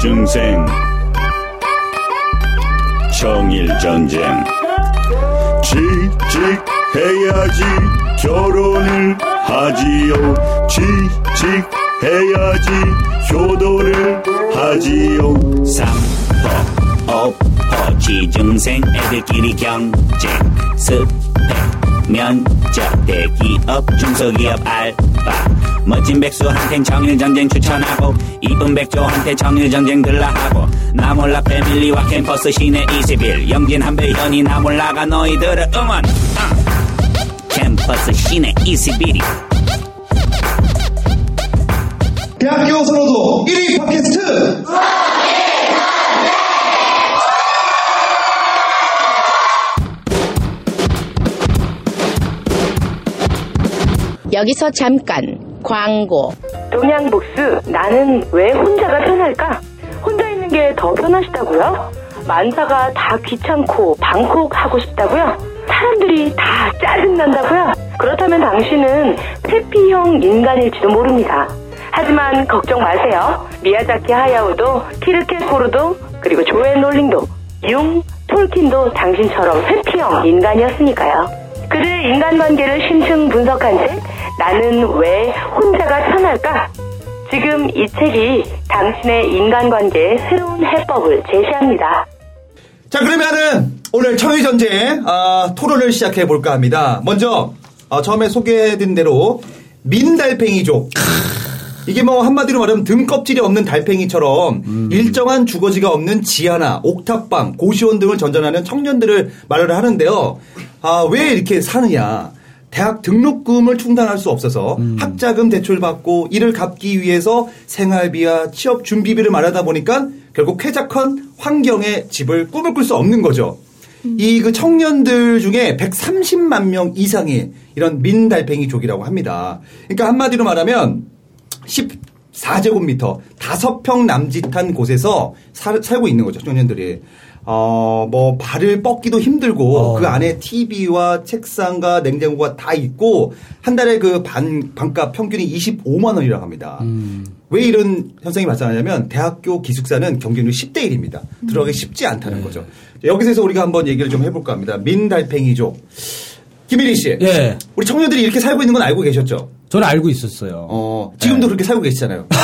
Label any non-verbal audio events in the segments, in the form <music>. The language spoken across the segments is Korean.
취중생. 청일전쟁. 취직해야지 결혼을 하지요. 취직해야지 효도를 하지요. 삼포 오포 취중생 애들끼리 경쟁 스펙 면접 대기업 중소기업 알바. 멋진 백수한텐 청일전쟁 추천하고 이쁜 백조한테 청일전쟁 들라하고 나 몰라 패밀리와 캠퍼스 시내 21 영진 한배 현이 나 몰라가 너희들을 응원. 어. 캠퍼스 시내 21이. 대학교 선호도 1위 팟캐스트 여기서 잠깐 광고. 동양복수 나는 왜 혼자가 편할까? 혼자 있는 게 더 편하시다고요? 만사가 다 귀찮고 방콕 하고 싶다고요? 사람들이 다 짜증난다고요? 그렇다면 당신은 페피형 인간일지도 모릅니다. 하지만 걱정 마세요. 미야자키 하야오도 키르케 코르도 그리고 조엘 롤링도 융, 톨킨도 당신처럼 회피형 인간이었으니까요. 그들의 인간관계를 심층 분석한 책 나는 왜 혼자가 편할까? 지금 이 책이 당신의 인간관계의 새로운 해법을 제시합니다. 자 그러면은 오늘 청일전쟁 아, 토론을 시작해 볼까 합니다 먼저 어, 처음에 소개해드린 대로 민달팽이족 이게 뭐 한마디로 말하면 등껍질이 없는 달팽이처럼 일정한 주거지가 없는 지하나 옥탑방, 고시원 등을 전전하는 청년들을 말을 하는데요. 아, 왜 이렇게 사느냐. 대학 등록금을 충당할 수 없어서 학자금 대출 받고 이를 갚기 위해서 생활비와 취업 준비비를 말하다 보니까 결국 쾌적한 환경의 집을 꿈을 꿀 수 없는 거죠. 이그 청년들 중에 130만 명 이상이 이런 민달팽이족이라고 합니다. 그러니까 한마디로 말하면 14제곱미터, 5평 남짓한 곳에서 살, 살고 있는 거죠, 청년들이. 어, 뭐, 발을 뻗기도 힘들고, 그 안에 TV와 책상과 냉장고가 다 있고, 한 달에 그 반, 반값 평균이 25만원이라고 합니다. 왜 이런 현상이 발생하냐면, 대학교 기숙사는 경쟁률 10대 1입니다. 들어가기 쉽지 않다는 거죠. 여기서 우리가 한번 얘기를 좀 해볼까 합니다. 민달팽이족. 김일희 씨. 예. 우리 청년들이 이렇게 살고 있는 건 알고 계셨죠? 저는 알고 있었어요. 어, 지금도 그렇게 살고 계시잖아요. <laughs>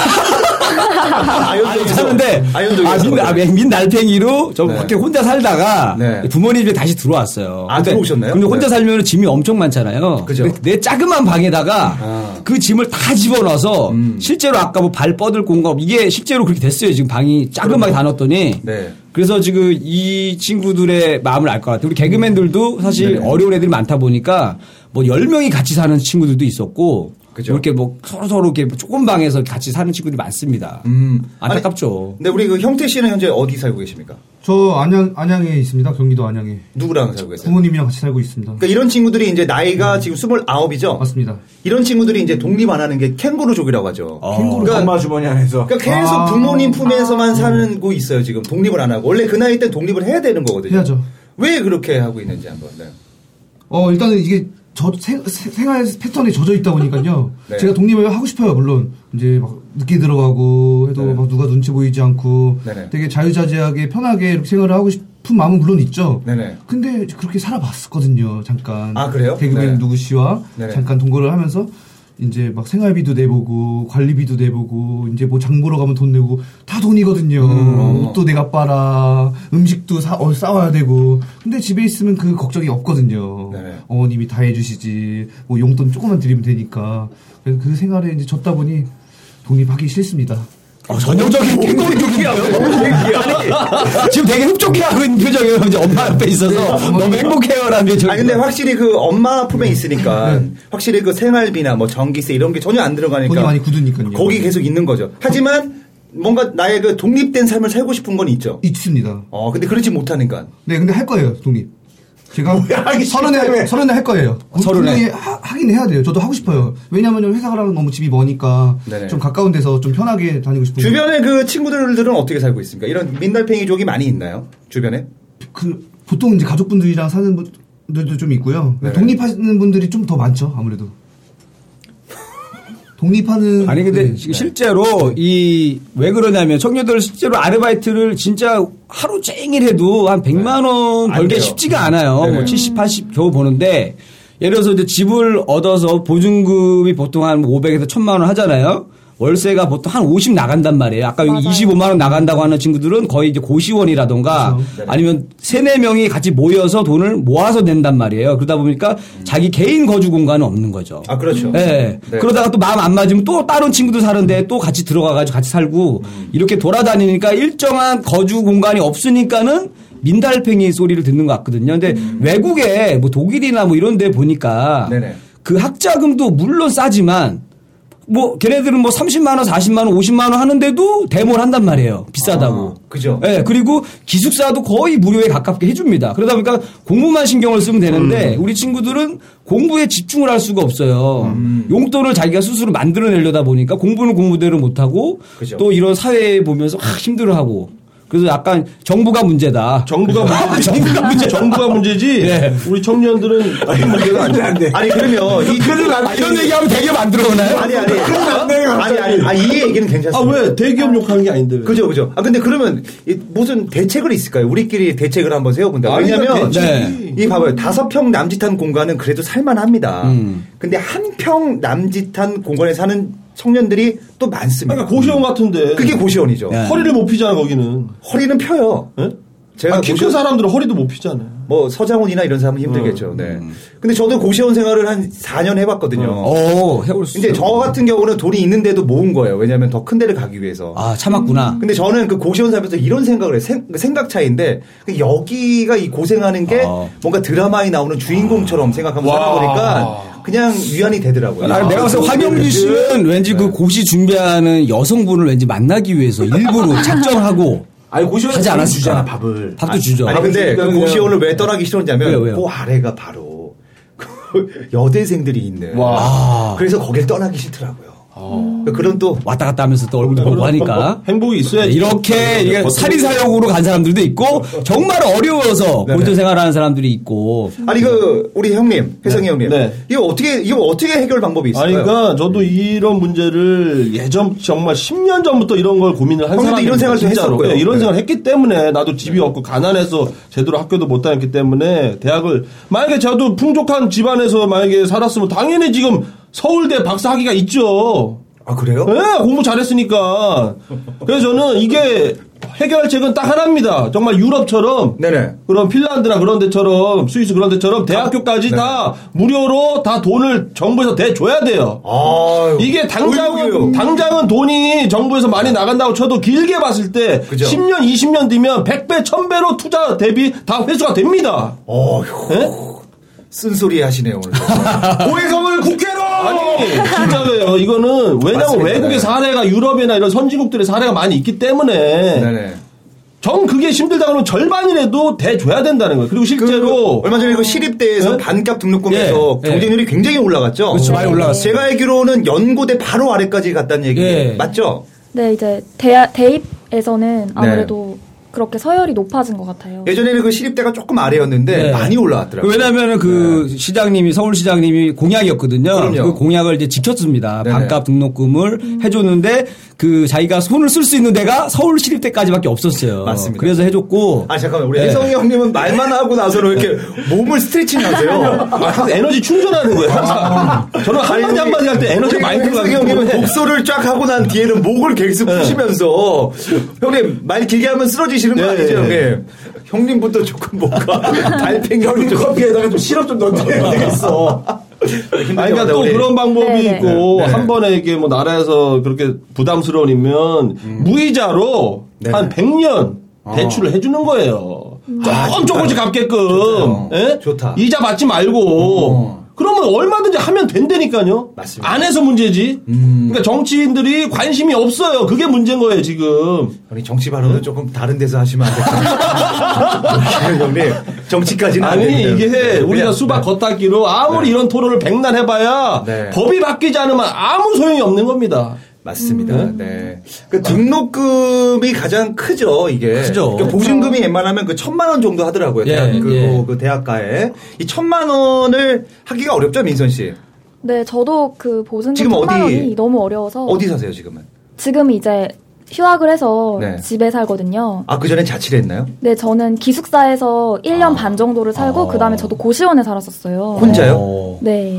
아니, 사는데, 아연족에서. 아, 민, 아, 민 달팽이로 저 네. 밖에 혼자 살다가 네. 부모님 집에 다시 들어왔어요. 아, 근데- 들어오셨나요? 근데 혼자 네. 살면 짐이 엄청 많잖아요. 그죠. 내 작은만 방에다가 아. 음. 그 짐을 다 집어넣어서 실제로 아까 뭐 발 뻗을 공간 이게 실제로 그렇게 됐어요. 지금 방이 작은 방에 다 넣었더니. 네. 그래서 지금 이 친구들의 마음을 알 것 같아요. 우리 개그맨들도 사실 네. 어려운 애들이 많다 보니까 뭐 10명이 같이 사는 친구들도 있었고 그죠. 이렇게 뭐 서로 서로 이렇게 조금 방에서 같이 사는 친구들이 많습니다. 음. 안타깝죠. 근데 우리 그 형태 씨는 현재 어디 살고 계십니까? 저 안양 안양에 있습니다. 경기도 안양에 누구랑 살고 계세요? 부모님이랑 같이 살고 있습니다. 그러니까 이런 친구들이 이제 나이가 지금 29이죠? 맞습니다. 이런 친구들이 이제 독립 안 하는 게 캥거루족이라고 하죠. 그러니까, 엄마 주머니 안에서. 그러니까 계속 아. 부모님 품에서만 사는 고 있어요, 지금. 독립을 안 하고. 원래 그 나이 때 독립을 해야 되는 거거든요. 해야죠. 왜 그렇게 하고 있는지 한번. 네. 어 일단은 이게 저 생, 생활 패턴에 젖어 있다 보니까요. <laughs> 네. 제가 독립을 하고 싶어요. 물론 이제 막 늦게 들어가고 해도 네. 막 누가 눈치 보이지 않고 네네. 되게 자유자재하게 편하게 이렇게 생활을 하고 싶은 마음은 물론 있죠. 네네. 근데 그렇게 살아봤었거든요. 잠깐. 아, 그래요? 개그맨 네. 누구 씨와. 잠깐 동거를 하면서 이제 막 생활비도 내보고 관리비도 내보고 이제 뭐 장 보러 가면 돈 내고 다 돈이거든요. 음. 옷도 내가 빨아 음식도 사, 어, 싸와야 되고 근데 집에 있으면 그 걱정이 없거든요. 네네. 어머님이 다 해주시지 뭐 용돈 조금만 드리면 되니까 그래서 그 생활에 이제 졌다 보니 독립하기 싫습니다. 어, 전형적인 캥거루족이에요. 지금 되게 흡족해하고 있는 표정이에요. 이제 엄마 옆에 있어서 너무 행복해요라는 표정. 아 근데 확실히 그 엄마 품에 있으니까 확실히 그 생활비나 뭐 전기세 이런 게 전혀 안 들어가니까 돈이 많이 굳으니까요. 거기 계속 있는 거죠. 하지만 뭔가 나의 그 독립된 삶을 살고 싶은 건 있죠. 있습니다. 어 근데 그렇지 못하니까. 네, 근데 할 거예요, 독립. 제가 서른에 서른에 할 거예요. 서른에? 분명히 하, 하긴 해야 돼요. 저도 하고 싶어요. 왜냐하면 회사랑 너무 집이 머니까 네네. 좀 가까운 데서 좀 편하게 다니고 싶은 주변에 그 친구들은 어떻게 살고 있습니까? 이런 민달팽이족이 많이 있나요? 주변에? 그 보통 이제 가족분들이랑 사는 분들도 좀 있고요. 네네. 독립하시는 분들이 좀 더 많죠, 아무래도. 독립하는 아니 근데 네. 지금 실제로 이 왜 그러냐면 청년들 실제로 아르바이트를 진짜 하루 종일 해도 한 100만 원안 벌기. 쉽지가 않아요. 네네. 뭐 70, 80 겨우 버는데 예를 들어서 이제 집을 얻어서 보증금이 보통 한 500에서 1000만 원 하잖아요. 월세가 보통 한 50 나간단 말이에요. 아까 여기 25만 원 나간다고 하는 친구들은 거의 이제 고시원이라던가 아니면 세네 명이 같이 모여서 돈을 모아서 낸단 말이에요. 그러다 보니까 자기 개인 거주 공간은 없는 거죠. 아, 그렇죠. 네. 네. 그러다가 또 마음 안 맞으면 또 다른 친구도 사는데 또 같이 들어가 가지고 같이 살고 이렇게 돌아다니니까 일정한 거주 공간이 없으니까는 민달팽이 소리를 듣는 것 같거든요. 근데 외국에 뭐 독일이나 뭐 이런 데 보니까 네네. 그 학자금도 물론 싸지만 뭐 걔네들은 뭐 30만 원, 40만 원, 50만 원 하는데도 데모를 한단 말이에요. 비싸다고. 아, 그죠. 예, 그리고 기숙사도 거의 무료에 가깝게 해 줍니다. 그러다 보니까 공부만 신경을 쓰면 되는데 음. 우리 친구들은 공부에 집중을 할 수가 없어요. 음. 용돈을 자기가 스스로 만들어 내려다 보니까 공부는 공부대로 못 하고 그죠. 또 이런 사회 보면서 아, 힘들어 하고 그래서 약간 정부가 문제다. 정부가 문제지. <laughs> 정부가 문제. 정부가 문제지. 네. 우리 청년들은 큰 문제가 아니야. 아니 그러면 이 아, 이런 얘기하면 되게 만들어 오나요? 아니 아니 아니 아니 아, 이 얘기는 아, 괜찮습니다. 왜? 대기업 욕하는 게 아닌데 왜? 그죠 그죠. 아 근데 그러면 이 무슨 대책을 있을까요? 우리끼리 대책을 한번 세워본다. 아니, 왜냐면 네. 이 봐봐요 다섯 평 남짓한 공간은 그래도 살만합니다. 음. 근데 한 평 남짓한 공간에 사는 청년들이 또 많습니다. 그러니까 고시원 같은데. 그게 고시원이죠. 네. 허리를 못 피잖아, 거기는. 허리는 펴요. 예? 제가 아, 키큰 고시원- 사람들은 허리도 못 피잖아요. 뭐 서장훈이나 이런 사람은 힘들겠죠. 음. 네. 근데 저도 고시원 생활을 한 4년 해봤거든요. 오, 해볼 수 이제 있어요. 저 같은 경우는 돈이 있는데도 모은 거예요. 왜냐하면 더 큰 데를 가기 위해서. 아, 참았구나. 근데 저는 그 고시원 살면서 이런 생각을 해요. 생, 생각 차이인데 그 여기가 이 고생하는 게 아. 뭔가 드라마에 나오는 주인공처럼 생각하면서 와. 살아보니까 그냥 위안이 되더라고요. 아, 내가 봤을 때 황영진 씨는 왠지 그 고시 준비하는 여성분을 왠지 만나기 위해서 일부러 <laughs> 작정하고 아니 고시원에 하지 않았을까? 주잖아 밥을. 밥도 주죠. 아니 근데 그 그냥- 고시원을 왜 떠나기 싫었냐면 왜요, 왜요? 그 아래가 바로 그 여대생들이 있는. 와. 그래서 거길 떠나기 싫더라고요. 그런 또 왔다 갔다 하면서 또 얼굴도 보고 하니까. 행복이 있어야지. 이렇게 이게 버티고 사리사욕으로 간 사람들도 있고 정말 어려워서. 고시원 생활하는 사람들이 있고 아니 그 우리 형님 혜성이 형님 네. 이거 어떻게 이거 어떻게 해결 방법이 아니, 있을까요? 그러니까 저도 이런 문제를 예전 정말 10년 전부터 이런 걸 고민을 한 사람이 이런 생활도 했었고요. 이런 네. 생활을 했기 때문에 나도 집이 없고 가난해서 제대로 학교도 못 다녔기 때문에 대학을 만약에 저도 풍족한 집안에서 만약에 살았으면 당연히 지금 서울대 박사 학위가 있죠. 아 그래요? 네, 공부 잘했으니까. 그래서 저는 이게 해결책은 딱 하나입니다. 정말 유럽처럼 네네. 그런 핀란드나 그런 데처럼 스위스 그런 데처럼 대학교까지 네. 다 무료로 다 돈을 정부에서 대줘야 돼요. 아 이게 당장은 의욕이에요. 당장은 돈이 정부에서 많이 나간다고 쳐도 길게 봤을 때 그죠. 10년 20년 뒤면 100배 1000배로 투자 대비 다 회수가 됩니다. 어휴 예? 쓴소리 하시네요 오늘. <laughs> 고해성을 국회로. 아니 진짜예요. 이거는 왜냐면. 외국의 네. 사례가 유럽이나 이런 선진국들의 사례가 많이 있기 때문에 네네. 정 그게 힘들다 그러면 절반이라도 대줘야 된다는 거예요. 그리고 실제로 그 얼마 전에 그 시립대에서 네? 반값 등록금에서 예, 예. 경쟁률이 굉장히 올라갔죠. 그렇죠, 많이 올라갔어요. 제가 알기로는 연고대 바로 아래까지 갔다는 얘기 예. 맞죠? 네, 이제 대, 대입에서는 아무래도 그렇게 서열이 높아진 것 같아요. 예전에는 그 시립대가 조금 아래였는데 네. 많이 올라왔더라고요. 왜냐면은 그 시장님이 서울 시장님이 공약이었거든요. 그럼요. 그 공약을 이제 지켰습니다. 네네. 반값 등록금을 해줬는데 그 자기가 손을 쓸 수 있는 데가 서울 시립대까지밖에 없었어요. 맞습니다. 그래서 해줬고. 아 잠깐만 우리 네. 혜성이 형님은 말만 하고 나서는 왜 이렇게 몸을 스트레칭 하세요? 아, 에너지 충전하는 거예요. 항상. 저는 한마디 한마디 할 때 에너지 많이 들어가기 형님은 독소를 쫙 하고 난 뒤에는 목을 계속 푸시면서 형님 말 길게 하면 쓰러지시 는거 네. 아니죠 형님? 형님부터 조금 뭔가 <laughs> 달팽이 형님 커피에다가 좀 시럽 좀 넣어줘야 되겠어. 아니, 그러니까 또 그런 방법이 네네. 있고 네. 한 번에 이게 뭐 나라에서 그렇게 부담스러우면 무이자로 네. 한 100년 대출을 해주는 거예요. 조금 조금씩 갚게끔. 좋다. 예? 좋다. 이자 받지 말고. 그러면 얼마든지 하면 된다니까요. 맞습니다. 안 해서 문제지. 그러니까 정치인들이 관심이 없어요. 그게 문제인 거예요, 지금. 우리 정치 발언은 조금 다른 데서 하시면 안 될까요? <laughs> 형님 정치까지는 안 아니 됩니다. 이게 네, 우리가 그냥, 수박 네. 겉핥기로 아무리 네. 이런 토론을 백날 해봐야 네. 법이 바뀌지 않으면 아무 소용이 없는 겁니다. 맞습니다. 네. 그 등록금이 가장 크죠, 이게. 크죠. 그러니까 보증금이 웬만하면 그 천만 원 정도 하더라고요. 예, 대학, 그, 예. 그 대학가에. 이 천만 원을 하기가 어렵죠, 민선 씨? 네, 저도 그 보증금 지금 천만 어디- 원이 너무 어려워서 어디 사세요 지금은? 지금 이제 휴학을 해서 네. 집에 살거든요. 아 그 전에 자취를 했나요? 네, 저는 기숙사에서 1년 반 정도를 살고 아. 그 다음에 저도 고시원에 살았었어요. 혼자요? 어. 네.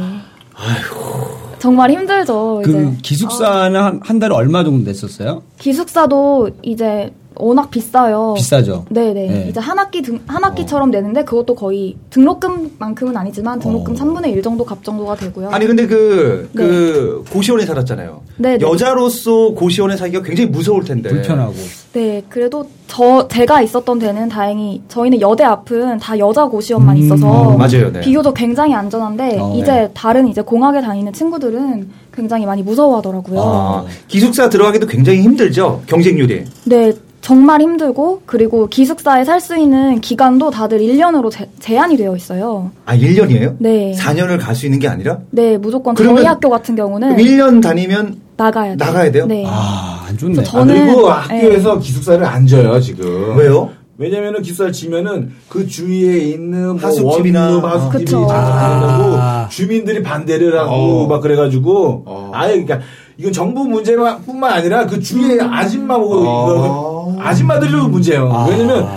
정말 힘들죠. 이제 그 기숙사는 한, 한 달에 얼마 정도 냈었어요? 기숙사도 이제 워낙 비싸요. 비싸죠. 네네. 네. 이제 한 학기 등, 한 학기처럼 내는데 그것도 거의 등록금만큼은 아니지만 등록금 어. 3분의 1 정도 값 정도가 되고요. 아니 근데 그, 그 고시원에 살았잖아요. 네, 네. 여자로서 고시원에 살기가 굉장히 무서울 텐데. 불편하고. 네, 그래도 저 제가 있었던 데는 다행히 저희는 여대 앞은 다 여자 고시원만 음, 있어서 맞아요, 네. 비교적 굉장히 안전한데 어, 이제 네. 다른 이제 공학에 다니는 친구들은 굉장히 많이 무서워하더라고요. 아, 기숙사 들어가기도 굉장히 힘들죠. 경쟁률이. 네, 정말 힘들고 그리고 기숙사에 살 수 있는 기간도 다들 1년으로 제, 제한이 되어 있어요. 아 1년이에요? 네. 4년을 갈 수 있는 게 아니라? 네, 무조건 저희 학교 같은 경우는 그럼 1년 다니면 나가야 돼요. 나가야 돼요? 네. 아, 안 좋네. 그래서 아, 저는 그리고 네. 학교에서 기숙사를 안 줘요 지금. 왜요? 왜냐면은 기숙사를 지면은 그 주위에 있는 뭐 하숙집이나- 원룸 하숙집이 그쵸. 장난다고 아. 주민들이 반대를 하고 어. 막 그래가지고 어. 아예 그러니까 이건 정부 문제뿐만 아니라 그 주위에 아줌마 보고 이거 아줌마들도 문제예요. 아. 왜냐면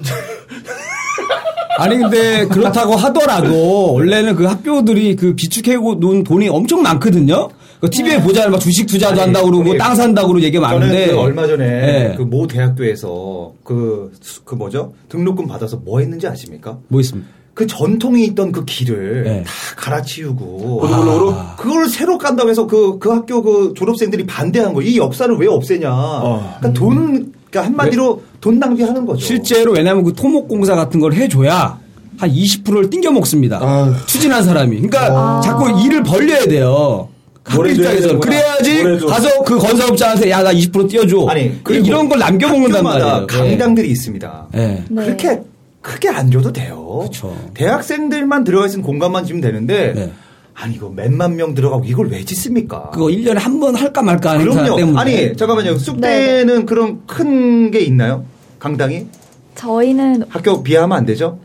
<laughs> 아니 근데 그렇다고 하더라도 원래는 그 학교들이 그 비축해고 놓은 돈이 엄청 많거든요. 그 TV에 보잖아요. 막 주식 투자도 아니, 한다고 그러고 우리- 땅 산다고 그러고 얘기 많은데. 그 얼마 전에 네. 그모 대학교에서 그, 수- 그 뭐죠? 등록금 받아서 뭐 했는지 아십니까? 뭐 있습니까? 그 전통이 있던 그 길을 네. 다 갈아치우고 골고루 그걸 새로 깐다고 해서 그, 그 학교 그 졸업생들이 반대한 거. 이 역사를 왜 없애냐. 그러니까 돈, 그러니까 한마디로 돈 낭비하는 거죠. 실제로 왜냐하면 그 토목공사 같은 걸 해줘야 한 20%를 띵겨 먹습니다. 아휴. 추진한 사람이. 그러니까 자꾸 일을 벌려야 돼요. 되는구나. 그래야지. 가서 그 건설업자한테 야 나 20% 띄워줘. 아니, 그리고 이런 걸 남겨 먹는단 학교마다 말이에요. 강당들이 있습니다. 네. 네. 그렇게 크게 안 줘도 돼요. 그쵸. 대학생들만 들어가 있으면 공간만 지면 되는데 네. 아니 이거 몇만 명 들어가고 이걸 왜 짓습니까? 그거 1년에 한 번 할까 말까 하는 그럼요. 때문에. 아니 잠깐만요. 쑥대는 그런 큰게 있나요? 강당이 저희는 학교 비하면 안 되죠?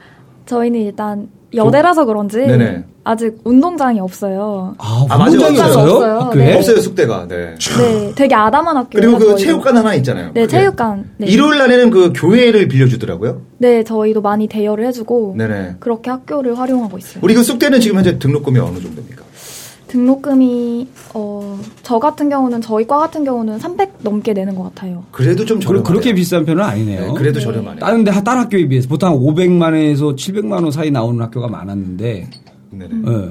저희는 일단 여대라서 그런지 네네. 아직 운동장이 없어요. 아, 아, 맞아요. 운동장이 없어요. 없어요? 없어요. 학교에? 네. 없어요 쑥대가. 네. 네, 되게 아담한 학교예요. 그리고 그. 체육관 하나 있잖아요. 네, 그게. 체육관. 네. 일요일 날에는 그 교회를 빌려주더라고요. 네, 저희도 많이 대여를 해주고 네네. 그렇게 학교를 활용하고 있어요. 우리 그 쑥대는 지금 현재 등록금이 어느 정도입니까? 등록금이 어, 저 같은 경우는 저희 과 같은 경우는 300 넘게 내는 것 같아요. 그래도 좀 저렴. 그렇게 비싼 편은 아니네요. 네, 그래도 네. 저렴하네. 다른 데 다른 학교에 비해서 보통 한 500만 원에서 700만 원 사이 나오는 학교가 많았는데 네네. 예.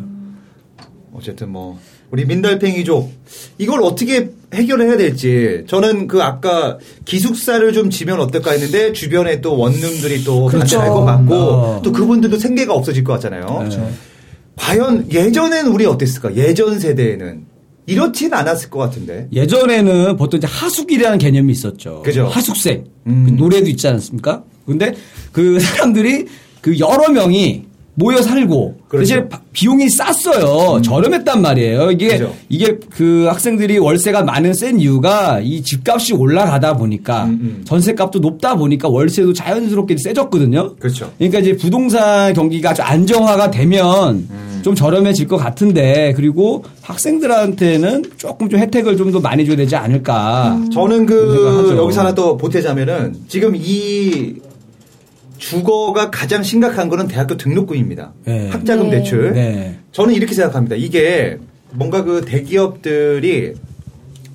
어쨌든 뭐 우리 민달팽이족 이걸 어떻게 해결을 해야 될지 저는 그 아까 기숙사를 좀 지면 어떨까 했는데 주변에 또 원룸들이 또 그렇죠. 반대할 것 같고 어. 또 그분들도 생계가 없어질 것 같잖아요. 네. 과연 예전엔 우리 어땠을까? 예전 세대에는 이렇진 않았을 것 같은데. 예전에는 보통 이제 하숙이라는 개념이 있었죠. 그죠. 하숙생. 음. 그 노래도 있지 않습니까? 근데 그 사람들이 그 여러 명이 모여 살고 그렇죠. 음. 대신 바- 비용이 쌌어요. 저렴했단 말이에요. 이게 그죠. 이게 그 학생들이 월세가 많은 센 이유가 이 집값이 올라가다 보니까 음, 음. 전세값도 높다 보니까 월세도 자연스럽게 세졌거든요. 그렇죠. 그러니까 이제 부동산 경기가 아주 안정화가 되면 음. 좀 저렴해질 것 같은데 그리고 학생들한테는 조금 좀 혜택을 좀 더 많이 줘야 되지 않을까. 저는 그. 여기서 하나 또 보태자면은 지금 이 주거가 가장 심각한 거는 대학교 등록금입니다. 네. 학자금 네. 대출. 네. 저는 이렇게 생각합니다. 이게 뭔가 그 대기업들이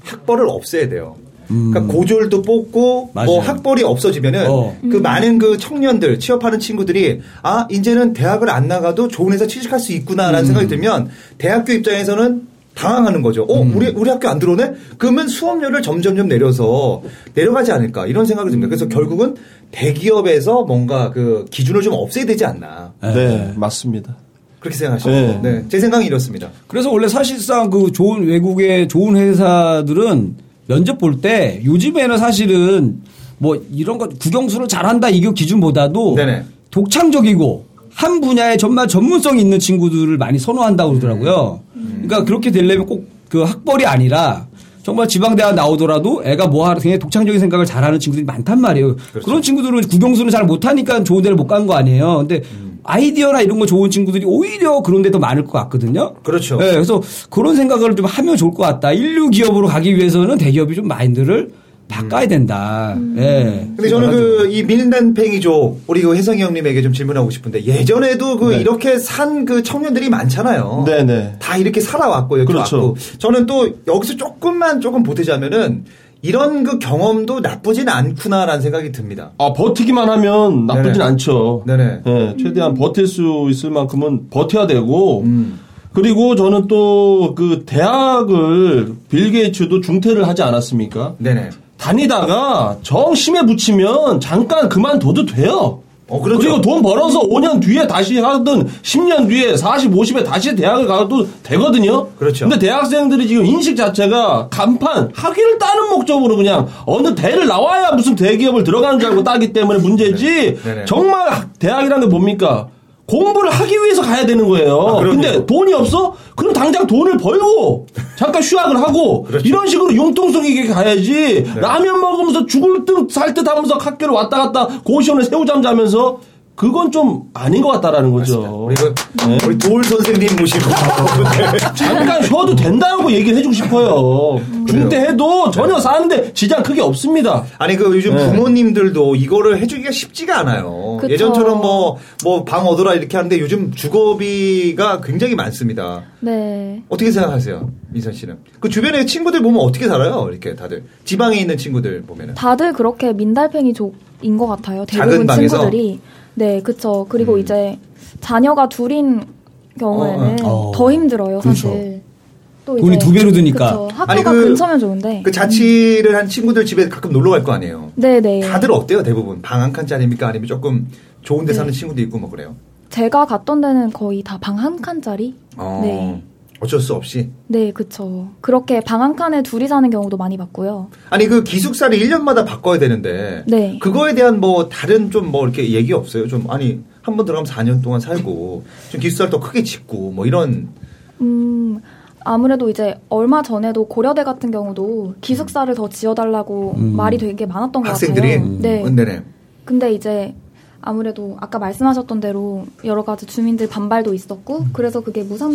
학벌을 없애야 돼요. 그러니까 고졸도 뽑고 음. 맞아요. 뭐 학벌이 없어지면은 어. 그 많은 그 청년들 취업하는 친구들이 아 이제는 대학을 안 나가도 좋은 회사 취직할 수 있구나라는 음. 생각이 들면 대학교 입장에서는 당황하는 거죠. 어 음. 우리 우리 학교 안 들어오네? 그러면 수업료를 점점점 내려서 내려가지 않을까 이런 생각이 듭니다. 그래서 결국은 대기업에서 뭔가 그 기준을 좀 없애야 되지 않나 네, 맞습니다. 그렇게 생각하시죠. 네. 네. 제 생각이 이렇습니다. 그래서 원래 사실상 그 좋은 외국의 좋은 회사들은 면접 볼 때 요즘에는 사실은 뭐 이런 거 국영수를 잘한다 이거 기준보다도 네네. 독창적이고 한 분야에 정말 전문성 있는 친구들을 많이 선호한다고 그러더라고요. 그러니까 그렇게 되려면 꼭 그 학벌이 아니라 정말 지방대학 나오더라도 애가 뭐 하러 굉장히 독창적인 생각을 잘하는 친구들이 많단 말이에요. 그런 친구들은 국영수는 잘 못하니까 좋은 데를 못 간 거 아니에요. 근데 아이디어나 이런 거 좋은 친구들이 오히려 그런 데 더 많을 것 같거든요. 그렇죠. 네, 그래서 그런 생각을 좀 하면 좋을 것 같다. 인류 기업으로 가기 위해서는 대기업이 좀 마인드를 바꿔야 된다. 예. 근데 저는 그 이 밀단팽이족 우리 그 혜성이 형님에게 좀 질문하고 싶은데 예전에도 그 네. 이렇게 산 그 청년들이 많잖아요. 네네. 다 이렇게 살아왔고 여기 그렇죠. 왔고 저는 또 여기서 조금만 조금 보태자면은 이런 그 경험도 나쁘진 않구나라는 생각이 듭니다. 아, 버티기만 하면 나쁘진 네네. 않죠. 네네. 예, 최대한 버틸 수 있을 만큼은 버텨야 되고, 음. 그리고 저는 또 그 대학을 빌 게이츠도 중퇴를 하지 않았습니까? 네네. 다니다가 정 심에 붙이면 잠깐 그만둬도 돼요. 어, 그렇죠. 그리고 돈 벌어서 5년 뒤에 다시 하든 10년 뒤에 40, 50에 다시 대학을 가도 되거든요. 그렇죠. 근데 대학생들이 지금 인식 자체가 간판, 학위를 따는 목적으로 그냥 어느 대를 나와야 무슨 대기업을 들어가는 줄 알고 따기 때문에 문제지. 네네. 정말 학- 대학이라는 게 뭡니까? 공부를 하기 위해서 가야 되는 거예요. 아. 근데 돈이 없어? 그럼 당장 돈을 벌고 잠깐 휴학을 하고 그렇죠. 이런 식으로 융통성 있게 가야지 라면 먹으면서 죽을 듯살듯 하면서 학교를 왔다 갔다 고시원에 새우잠 자면서 그건 좀 아닌 것 같다라는 거죠. 우리 그 네. 우리 도울 선생님 모시고 잠깐 쉬어도 된다고 얘기를 해주고 싶어요. 중퇴해도 전혀 사는데 지장 크게 없습니다. 아니 그 요즘 네. 부모님들도 이거를 해주기가 쉽지가 않아요. 그쵸. 예전처럼 뭐 뭐 방 얻어라 이렇게 하는데 요즘 주거비가 굉장히 많습니다. 네. 어떻게 생각하세요, 민선 씨는? 그 주변에 친구들 보면 어떻게 살아요? 이렇게 다들 지방에 있는 친구들 보면은. 다들 그렇게 민달팽이 족 인것 같아요. 대부분? 친구들이. 네, 그쵸. 그리고 음. 이제 자녀가 둘인 경우에는 어, 어. 더 힘들어요, 그렇죠. 사실. 또 돈이 두 배로 드니까. 그쵸. 학교가 아니, 그- 근처면 좋은데. 그 자취를 한 친구들 집에 가끔 놀러 갈 거 아니에요. 네네. 다들 어때요, 대부분? 방 한 칸짜리입니까? 아니면 조금 좋은 데 네. 사는 친구도 있고 뭐 그래요? 제가 갔던 데는 거의 다 방 한 칸짜리? 어, 네. 어쩔 수 없이. 네, 그쵸. 그렇게 방한 칸에 둘이 사는 경우도 많이 봤고요. 아니 그 기숙사를 1년마다 바꿔야 되는데 네. 그거에 대한 뭐 다른 좀 뭐 이렇게 얘기 없어요? 좀 아니 한 번 들어가면 4년 동안 살고 좀 기숙사를 더 크게 짓고 뭐 이런 음, 아무래도 이제 얼마 전에도 고려대 같은 경우도 기숙사를 더 지어달라고 음. 말이 되게 많았던 것 학생들이 같아요. 네. 음, 네네. 근데 이제 아무래도 아까 말씀하셨던 대로 여러 가지 주민들 반발도 있었고 그래서 그게 무산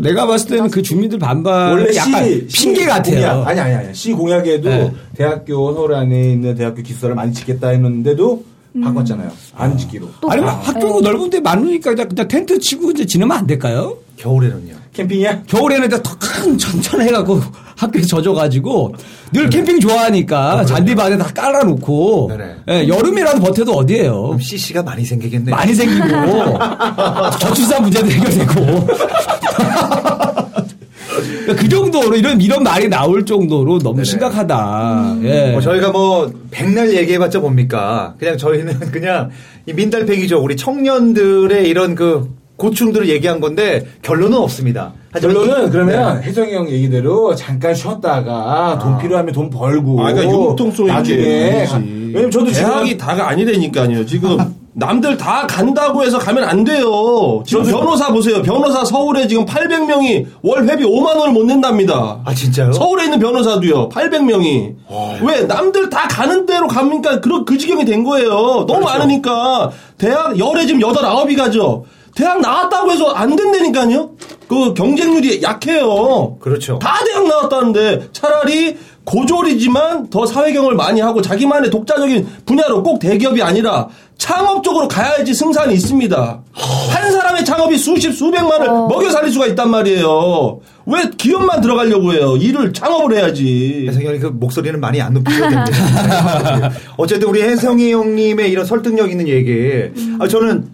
내가 봤을 때는 그 주민들 반발 원래 약간 시, 핑계 시 같아요. 공약, 아니 아니 아니 시 공약에도 네. 대학교 서울 안에 있는 대학교 기숙사를 많이 짓겠다 했는데도 바꿨잖아요. 안 짓기로. 또 아니면 아, 학교가 네. 넓은데 많으니까 그냥, 그냥 텐트 치고 이제 지내면 안 될까요? 겨울에는요. 캠핑이야? 겨울에는 이제 더큰 천천 해갖고 학교에 젖어가지고 늘 캠핑 좋아하니까 잔디밭에 다 깔아놓고 네네. 예, 여름이라도 버텨도 어디에요? 그럼 CC가 많이 생기겠네요. 많이 생기고 <laughs> 저출산 문제도 해결되고 <laughs> 그 정도로 이런 이런 말이 나올 정도로 너무 심각하다. 예. 뭐 저희가 뭐 백날 얘기해봤자 뭡니까? 그냥 저희는 <laughs> 그냥 이 민달팽이죠. 우리 청년들의 이런 그 고충들을 얘기한 건데 결론은 없습니다. 결론은 이- 그러면 네. 혜정이 형 얘기대로 잠깐 쉬었다가 돈 필요하면 돈 벌고 아, 그러니까 융통성 나중에 왜냐면 저도 대학이 지금 다가 아니라니까요. 지금 남들 다 간다고 해서 가면 안 돼요. 지금 변호사 보세요. 변호사 서울에 지금 800명이 월 회비 5만 원을 못 낸답니다. 아 진짜요? 서울에 있는 변호사도요. 800명이. 왜 남들 다 가는 대로 갑니까? 그런 그 지경이 된 거예요. 너무 그렇죠. 많으니까 대학 열에 지금 여덟 아홉이 가죠. 대학 나왔다고 해서 안 된다니까요. 그 경쟁률이 약해요. 그렇죠. 다 대학 나왔다는데 차라리 고졸이지만 더 사회경험을 많이 하고 자기만의 독자적인 분야로 꼭 대기업이 아니라 창업적으로 가야지 승산이 있습니다. 한 사람의 창업이 수십 수백만을 어. 먹여 살릴 수가 있단 말이에요. 왜 기업만 들어가려고 해요? 일을 창업을 해야지. 혜성이 형이 그 목소리는 많이 안 높이셔도 됩니다. <laughs> 어쨌든 우리 혜성이 형님의 이런 설득력 있는 얘기. 아, 저는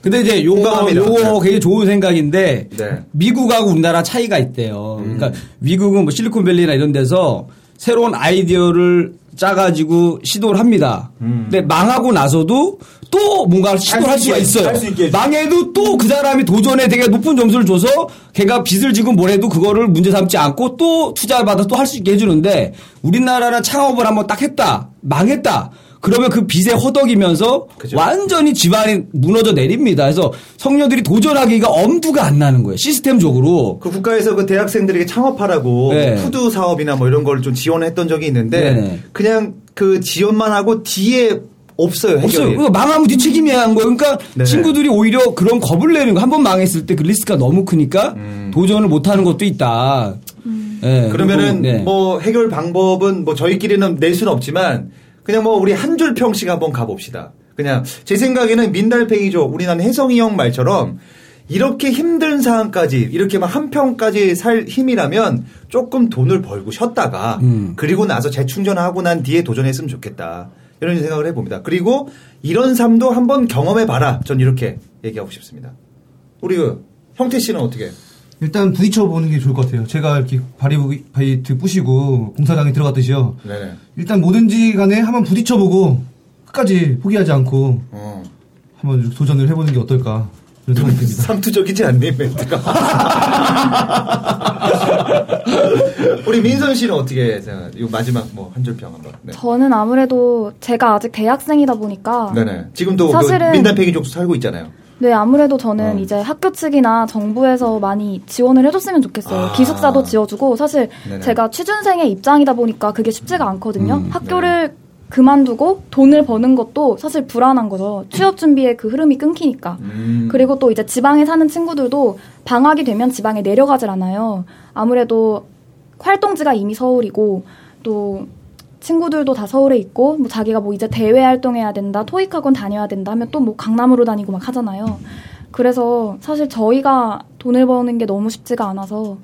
근데 이제 요거. 요거 네. 굉장히 좋은 생각인데 네. 미국하고 우리나라 차이가 있대요. 그러니까 미국은 뭐 실리콘밸리나 이런 데서 새로운 아이디어를 짜가지고 시도를 합니다. 근데 망하고 나서도 또 뭔가 시도를 할수 수가 있어요. 망해도 또 그 사람이 도전에 되게 높은 점수를 줘서 걔가 빚을 지고 뭐래도 그거를 문제 삼지 않고 또 투자받아 또 할 수 있게 해주는데 우리나라는 창업을 한번 딱 했다. 망했다. 그러면 그 빚에 허덕이면서 그죠. 완전히 집안이 무너져 내립니다. 그래서 청년들이 도전하기가 엄두가 안 나는 거예요. 시스템적으로. 그 국가에서 그 대학생들에게 창업하라고 네. 뭐 푸드 사업이나 뭐 이런 걸 좀 지원했던 적이 있는데 네네. 그냥 그 지원만 하고 뒤에 없어요. 해결이. 없어요. 그러니까 망하면 네 책임이야 한 거예요. 그러니까 네. 친구들이 오히려 그런 겁을 내는 거. 한 번 망했을 때 그 리스크가 너무 크니까 도전을 못 하는 것도 있다. 예, 음. 그러면은 그리고, 네. 뭐 해결 방법은 뭐 저희끼리는 낼 수는 없지만 그냥 뭐 우리 한 줄 평씩 한번 가봅시다. 그냥 제 생각에는 민달팽이죠. 우리 난 혜성이 형 말처럼 이렇게 힘든 상황까지 이렇게 막 한 평까지 살 힘이라면 조금 돈을 벌고 쉬었다가 음. 그리고 나서 재충전하고 난 뒤에 도전했으면 좋겠다. 이런 생각을 해봅니다. 그리고 이런 삶도 한번 경험해 봐라. 전 이렇게 얘기하고 싶습니다. 우리 그 형태 씨는 어떻게? 일단 부딪혀 보는 게 좋을 것 같아요. 제가 이렇게 바리 바이트 부시고 공사장에 들어갔듯이요. 네네. 일단 뭐든지 간에 한번 부딪혀 보고 끝까지 포기하지 않고 어. 한번 도전을 해보는 게 어떨까 그런 생각이 듭니다. 상투적이지 않니 멘트가? <laughs> 우리 민선 씨는 어떻게 생각? 이 마지막 뭐 한 줄 평 한번. 네. 저는 아무래도 제가 아직 대학생이다 보니까 네네. 지금도 사실은- 그 민단팽이 족수 살고 있잖아요. 네, 아무래도 저는 어. 이제 학교 측이나 정부에서 많이 지원을 해줬으면 좋겠어요. 아. 기숙사도 지어주고 사실 네네. 제가 취준생의 입장이다 보니까 그게 쉽지가 않거든요. 음, 학교를 그만두고 돈을 버는 것도 사실 불안한 거죠. 취업 준비의 그 흐름이 끊기니까. 음. 그리고 또 이제 지방에 사는 친구들도 방학이 되면 지방에 내려가질 않아요. 아무래도 활동지가 이미 서울이고 또 친구들도 다 서울에 있고 뭐 자기가 뭐 이제 대외 활동해야 된다, 토익 학원 다녀야 된다 하면 또 뭐 강남으로 다니고 막 하잖아요. 그래서 사실 저희가 돈을 버는 게 너무 쉽지가 않아서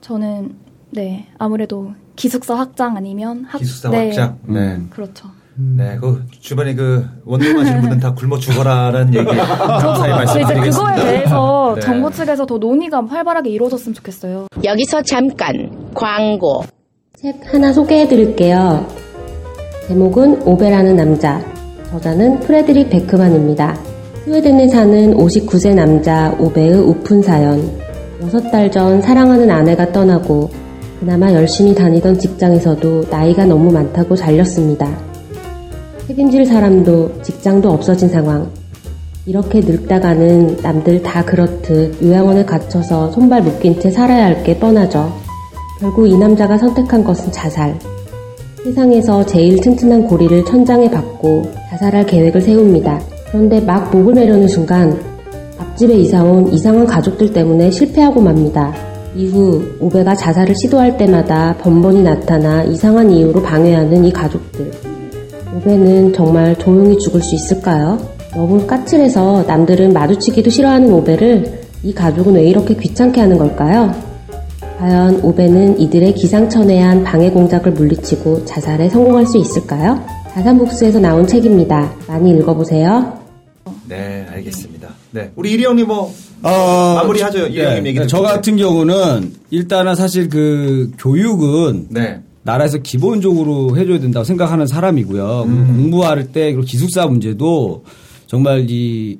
저는 네 아무래도 기숙사 확장 아니면 학, 기숙사 네, 확장. 네. 그렇죠. 네. 그 주변에 그 원룸 하시는 분은 다 굶어 죽어라라는 얘기 <laughs> 감사히 근데 이제 말씀드리겠습니다. 그거에 대해서 네. 정부 측에서 더 논의가 활발하게 이루어졌으면 좋겠어요. 여기서 잠깐 광고. 책 하나 소개해 드릴게요. 제목은 오베라는 남자. 저자는 프레드릭 베크만입니다. 스웨덴에 사는 59세 남자 오베의 우픈 사연. 6달 전 사랑하는 아내가 떠나고 그나마 열심히 다니던 직장에서도 나이가 너무 많다고 잘렸습니다. 책임질 사람도 직장도 없어진 상황. 이렇게 늙다가는 남들 다 그렇듯 요양원에 갇혀서 손발 묶인 채 살아야 할 게 뻔하죠. 결국 이 남자가 선택한 것은 자살. 세상에서 제일 튼튼한 고리를 천장에 박고 자살할 계획을 세웁니다. 그런데 막 목을 매려는 순간 앞집에 이사온 이상한 가족들 때문에 실패하고 맙니다. 이후 오베가 자살을 시도할 때마다 번번이 나타나 이상한 이유로 방해하는 이 가족들. 오베는 정말 조용히 죽을 수 있을까요? 너무 까칠해서 남들은 마주치기도 싫어하는 오베를 이 가족은 왜 이렇게 귀찮게 하는 걸까요? 과연 오베는 이들의 기상천외한 방해 공작을 물리치고 자살에 성공할 수 있을까요? 자산북스에서 나온 책입니다. 많이 읽어보세요. 네, 알겠습니다. 네. 우리 이리 형님 뭐 어, 마무리하죠. 이 형님 얘기 저 듣고. 같은 경우는 일단은 사실 그 교육은 네. 나라에서 기본적으로 해줘야 된다고 생각하는 사람이고요. 음. 공부할 때 그리고 기숙사 문제도 정말 이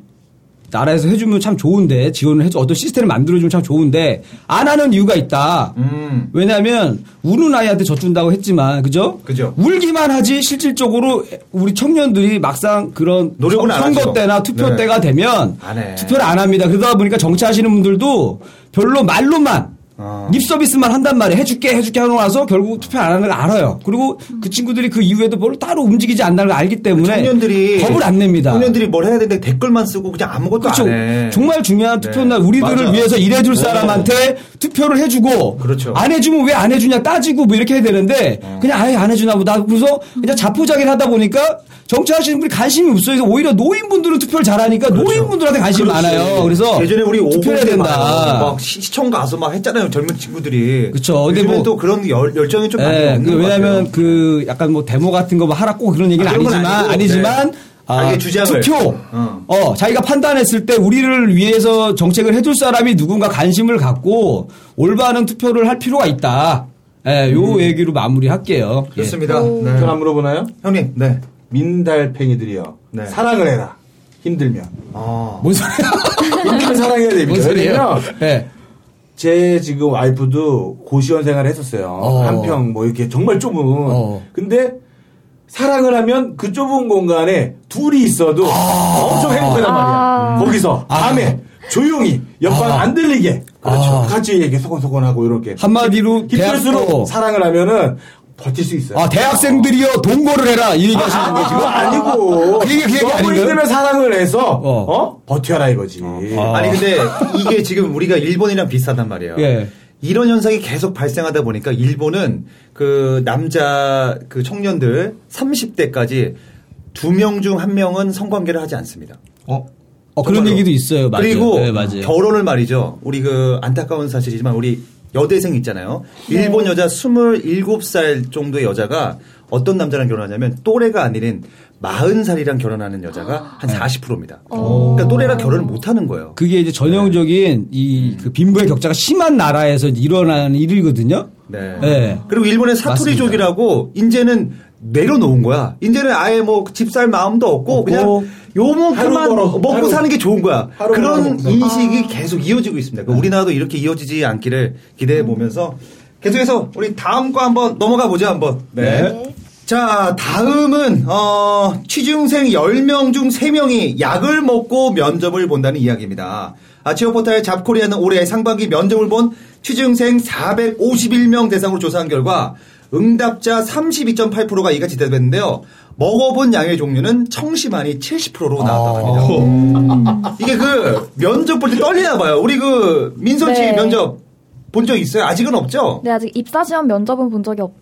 나라에서 해주면 참 좋은데 지원을 해줘 어떤 시스템을 만들어주면 참 좋은데 안 하는 이유가 있다. 음. 왜냐하면 우는 아이한테 젖준다고 했지만 그죠? 그죠. 울기만 하지 실질적으로 우리 청년들이 막상 그런 노력은 안 선거. 때나 투표 네. 때가 되면 안. 투표를 안 합니다. 그러다 보니까 정치하시는 분들도 별로 말로만 어. 립 서비스만 한단 말이에요. 해줄게, 해줄게 하고 나서 결국 투표 안 하는 걸 알아요. 그리고 그 친구들이 그 이후에도 뭘 따로 움직이지 않는다는 걸 알기 때문에 청년들이 겁을 안 냅니다. 청년들이 뭘 해야 되는데 댓글만 쓰고 그냥 아무것도 그렇죠. 안 해. 정말 중요한 네. 투표날 우리들을 맞아. 위해서 일해줄 네. 사람한테 투표를 해주고 그렇죠. 안 해주면 왜 안 해주냐 따지고 뭐 이렇게 해야 되는데 그냥 아예 안 해주나 보다 그래서 그냥 자포자기를 하다 보니까 정치하시는 분이 관심이 없어요. 그래서 오히려 노인분들은 투표를 잘하니까 노인분들한테 관심이 그렇지. 많아요. 그래서 예전에 우리 투표해야 50대 된다. 막 시- 시청 가서 막 했잖아요. 젊은 친구들이. 그쵸. 근데 뭐- 또 그런 열, 열정이 좀 많이 예, 없는 그것 왜냐면 같아요. 그 약간 뭐 데모 같은 거 뭐 하라 꼭 그런 얘기는 아, 건 아니지만 아니지만 네. 아, 주장을. 투표 어. 어. 자기가 판단했을 때 우리를 위해서 정책을 해줄 사람이 누군가 관심을 갖고 올바른 투표를 할 필요가 있다. 예, 요 얘기로 마무리할게요. 예. 음. 좋습니다. 네. 전화 물어보나요? 형님, 네. 민달팽이들이요. 네. 사랑을 해라. 힘들면. 아. 뭔 소리야? <laughs> 힘들면 사랑해야 됩니다. 뭔 소리예요? 예. 제 지금 와이프도 고시원 생활을 했었어요. 어. 한평 뭐 이렇게 정말 좁은. 어. 근데 사랑을 하면 그 좁은 공간에 둘이 있어도 엄청 행복하단 말이야. 아. 거기서 밤에 조용히 옆방 안 들리게. 그렇죠. 아. 같이 이렇게 소곤소곤하고 이렇게. 한마디로 깊을수록 대학도 사랑을 하면은 버틸 수 있어요. 아, 대학생들이요, 동거를 해라. 이 얘기 하시는 거 지금? 그거 아니고. 그 얘기, 그 얘기 너무 아닌가요? 힘들면 사랑을 해서, 어. 어? 버텨라 이거지. 아니 근데 이게 지금 우리가 일본이랑 비슷하단 말이에요. 예. 이런 현상이 계속 발생하다 보니까 일본은 그 남자 그 청년들 30대까지 두 명 중 한 명은 성관계를 하지 않습니다. 어? 어, 그런 정말로. 얘기도 있어요. 맞아요. 그리고 네. 결혼을 말이죠. 우리 그 안타까운 사실이지만 우리 여대생 있잖아요. 일본 여자 27살 정도의 여자가 어떤 남자랑 결혼하냐면 또래가 아닌 40살이랑 결혼하는 여자가 한 40%입니다. 그러니까 또래랑 결혼을 못 하는 거예요. 그게 이제 전형적인 이 그 빈부의 격차가 심한 나라에서 일어나는 일이거든요. 네. 네. 그리고 일본의 사투리족이라고 이제는 내려놓은 거야. 이제는 아예 뭐 집살 마음도 없고 그냥 하루 요만큼만. 먹고 하루. 사는 게 좋은 거야. 그런. 인식이 계속 이어지고 있습니다. 그러니까 우리나라도 이렇게 이어지지 않기를 기대해 보면서 계속해서 우리 다음 거 한번 넘어가 보죠 한번. 네. 자, 다음은 어, 취중생 10명 중 3명이 약을 먹고 면접을 본다는 이야기입니다. 아, 취업포탈 잡코리아는 올해 상반기 면접을 본 취중생 451명 대상으로 조사한 결과 응답자 32.8%가 이같이 대답했는데요. 먹어본 양의 종류는 청심환이 70%로 나왔다고 합니다. 이게 그 면접 볼 때 떨리나 봐요. 우리 그 민선 씨 네. 면접 본 적 있어요? 아직은 없죠? 네, 아직 입사 시험 면접은 본 적이 없,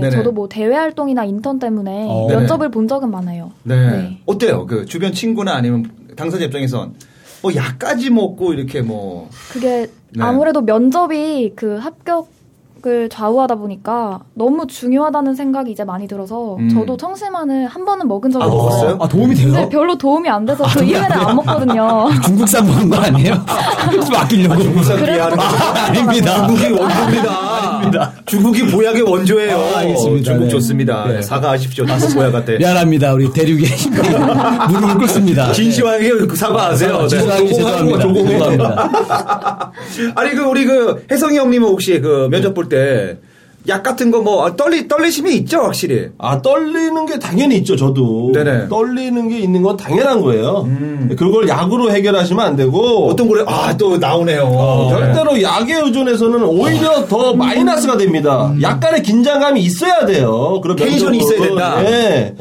네네. 저도 뭐 대외 활동이나 인턴 때문에 어. 면접을 본 적은 많아요. 네. 네. 어때요? 그 주변 친구나 아니면 당사자 입장에선 뭐 약까지 먹고 이렇게 뭐 그게 네. 아무래도 면접이 그 합격 을 좌우하다 보니까 너무 중요하다는 생각이 이제 많이 들어서 음. 저도 청심환을 한 번은 먹은 적이 아, 있어요. 먹었어요? 아, 도움이 돼요? 근데 별로 도움이 안 돼서 그 이후에는 안 먹거든요. <laughs> 중국산 먹는 거 아니에요? <laughs> 좀 아끼려고. 중국산 비하는 거 아, 아닙니다. 중국이 원조입니다. 중국이 보약의 원조예요. 아, 알겠습니다. 중국 네. 좋습니다. 네. 사과하십시오. 중국 보약한테. 미안합니다. 우리 대륙에 <laughs> 무릎을 꿇습니다. 진시황에게 그 사과하세요. 네. 죄송합니다. 죄송합니다. 아니 그 우리 그 혜성이 형님은 혹시 그 면접 볼때 약 같은 거 뭐 떨리 떨리심이 있죠 확실히. 아 떨리는 게 당연히 있죠 저도 네네. 떨리는 게 있는 건 당연한 거예요 그걸 약으로 해결하시면 안 되고 어떤 거래 아또 나오네요. 어, 절대로 약에 의존해서는 오히려 더 마이너스가 됩니다. 약간의 긴장감이 있어야 돼요. 그런 텐션이. 있어야 된다. 네.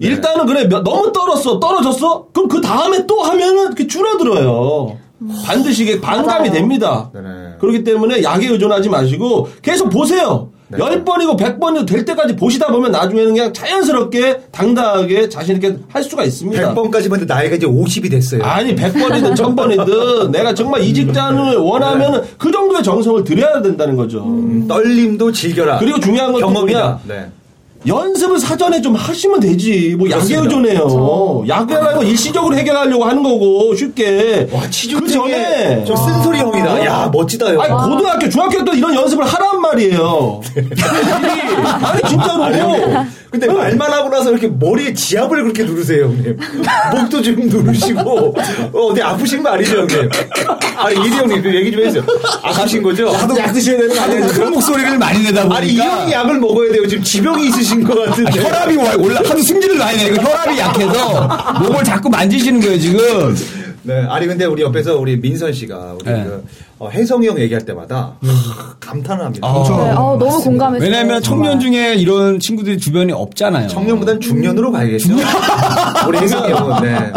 일단은 그래 몇- 너무 떨었어 떨어졌어 그럼 그 다음에 또 하면은 그 줄어들어요. 반드시 이게 반감이 됩니다. 네네. 그렇기 때문에 약에 의존하지 마시고 계속 보세요. 네. 열 번이고 백 번이고 될 때까지 보시다 보면 나중에는 그냥 자연스럽게 당당하게 자신 있게 할 수가 있습니다. 100번까지 봤는데 나이가 이제 50이 됐어요. 아니 100번이든 1000번이든 <laughs> 내가 정말 이 직장을 원하면 그 정도의 정성을 들여야 된다는 거죠. 음, 떨림도 즐겨라. 그리고 중요한 건. 뭐냐? 네. 연습을 사전에 좀 하시면 되지. 뭐 약에. 의존해요. 약이라고 일시적으로 해결하려고 하는 거고 쉽게. 와그 치즈팅에 전에 좀 쓴소리 형이다. 야 멋지다 형. 아니 고등학교 중학교 때 이런 연습을 하란 말이에요. <laughs> 아니 진짜로. 아니. 근데 말만 하고 나서 이렇게 머리에 지압을 그렇게 누르세요, 형님. 목도 좀 누르시고, 어, 어디 아프신 거 아니죠, 형님? 아니, 이리 형님, 그 얘기 좀 해주세요. 아프신 거죠? 나도 약 드셔야 되는 거 아니에요? 큰 목소리를 많이 내다 보니까 아니, 이 형이 약을 먹어야 돼요. 지금 지병이 있으신 것 같은데. 혈압이 와- 올라 하도 승질을 많이 내니까 혈압이 약해서 목을 자꾸 만지시는 거예요 지금. 네, 아니 근데 우리 옆에서 우리 민선 씨가 우리 네. 그 어, 혜성이 형 얘기할 때마다 하, 감탄을 합니다. 아. 네, 어, 너무 공감했어요. 왜냐면 청년. 중에 이런 친구들이 주변에 없잖아요. 청년보다는 중년으로 가야겠죠. <laughs> 우리 혜성이 형은 네,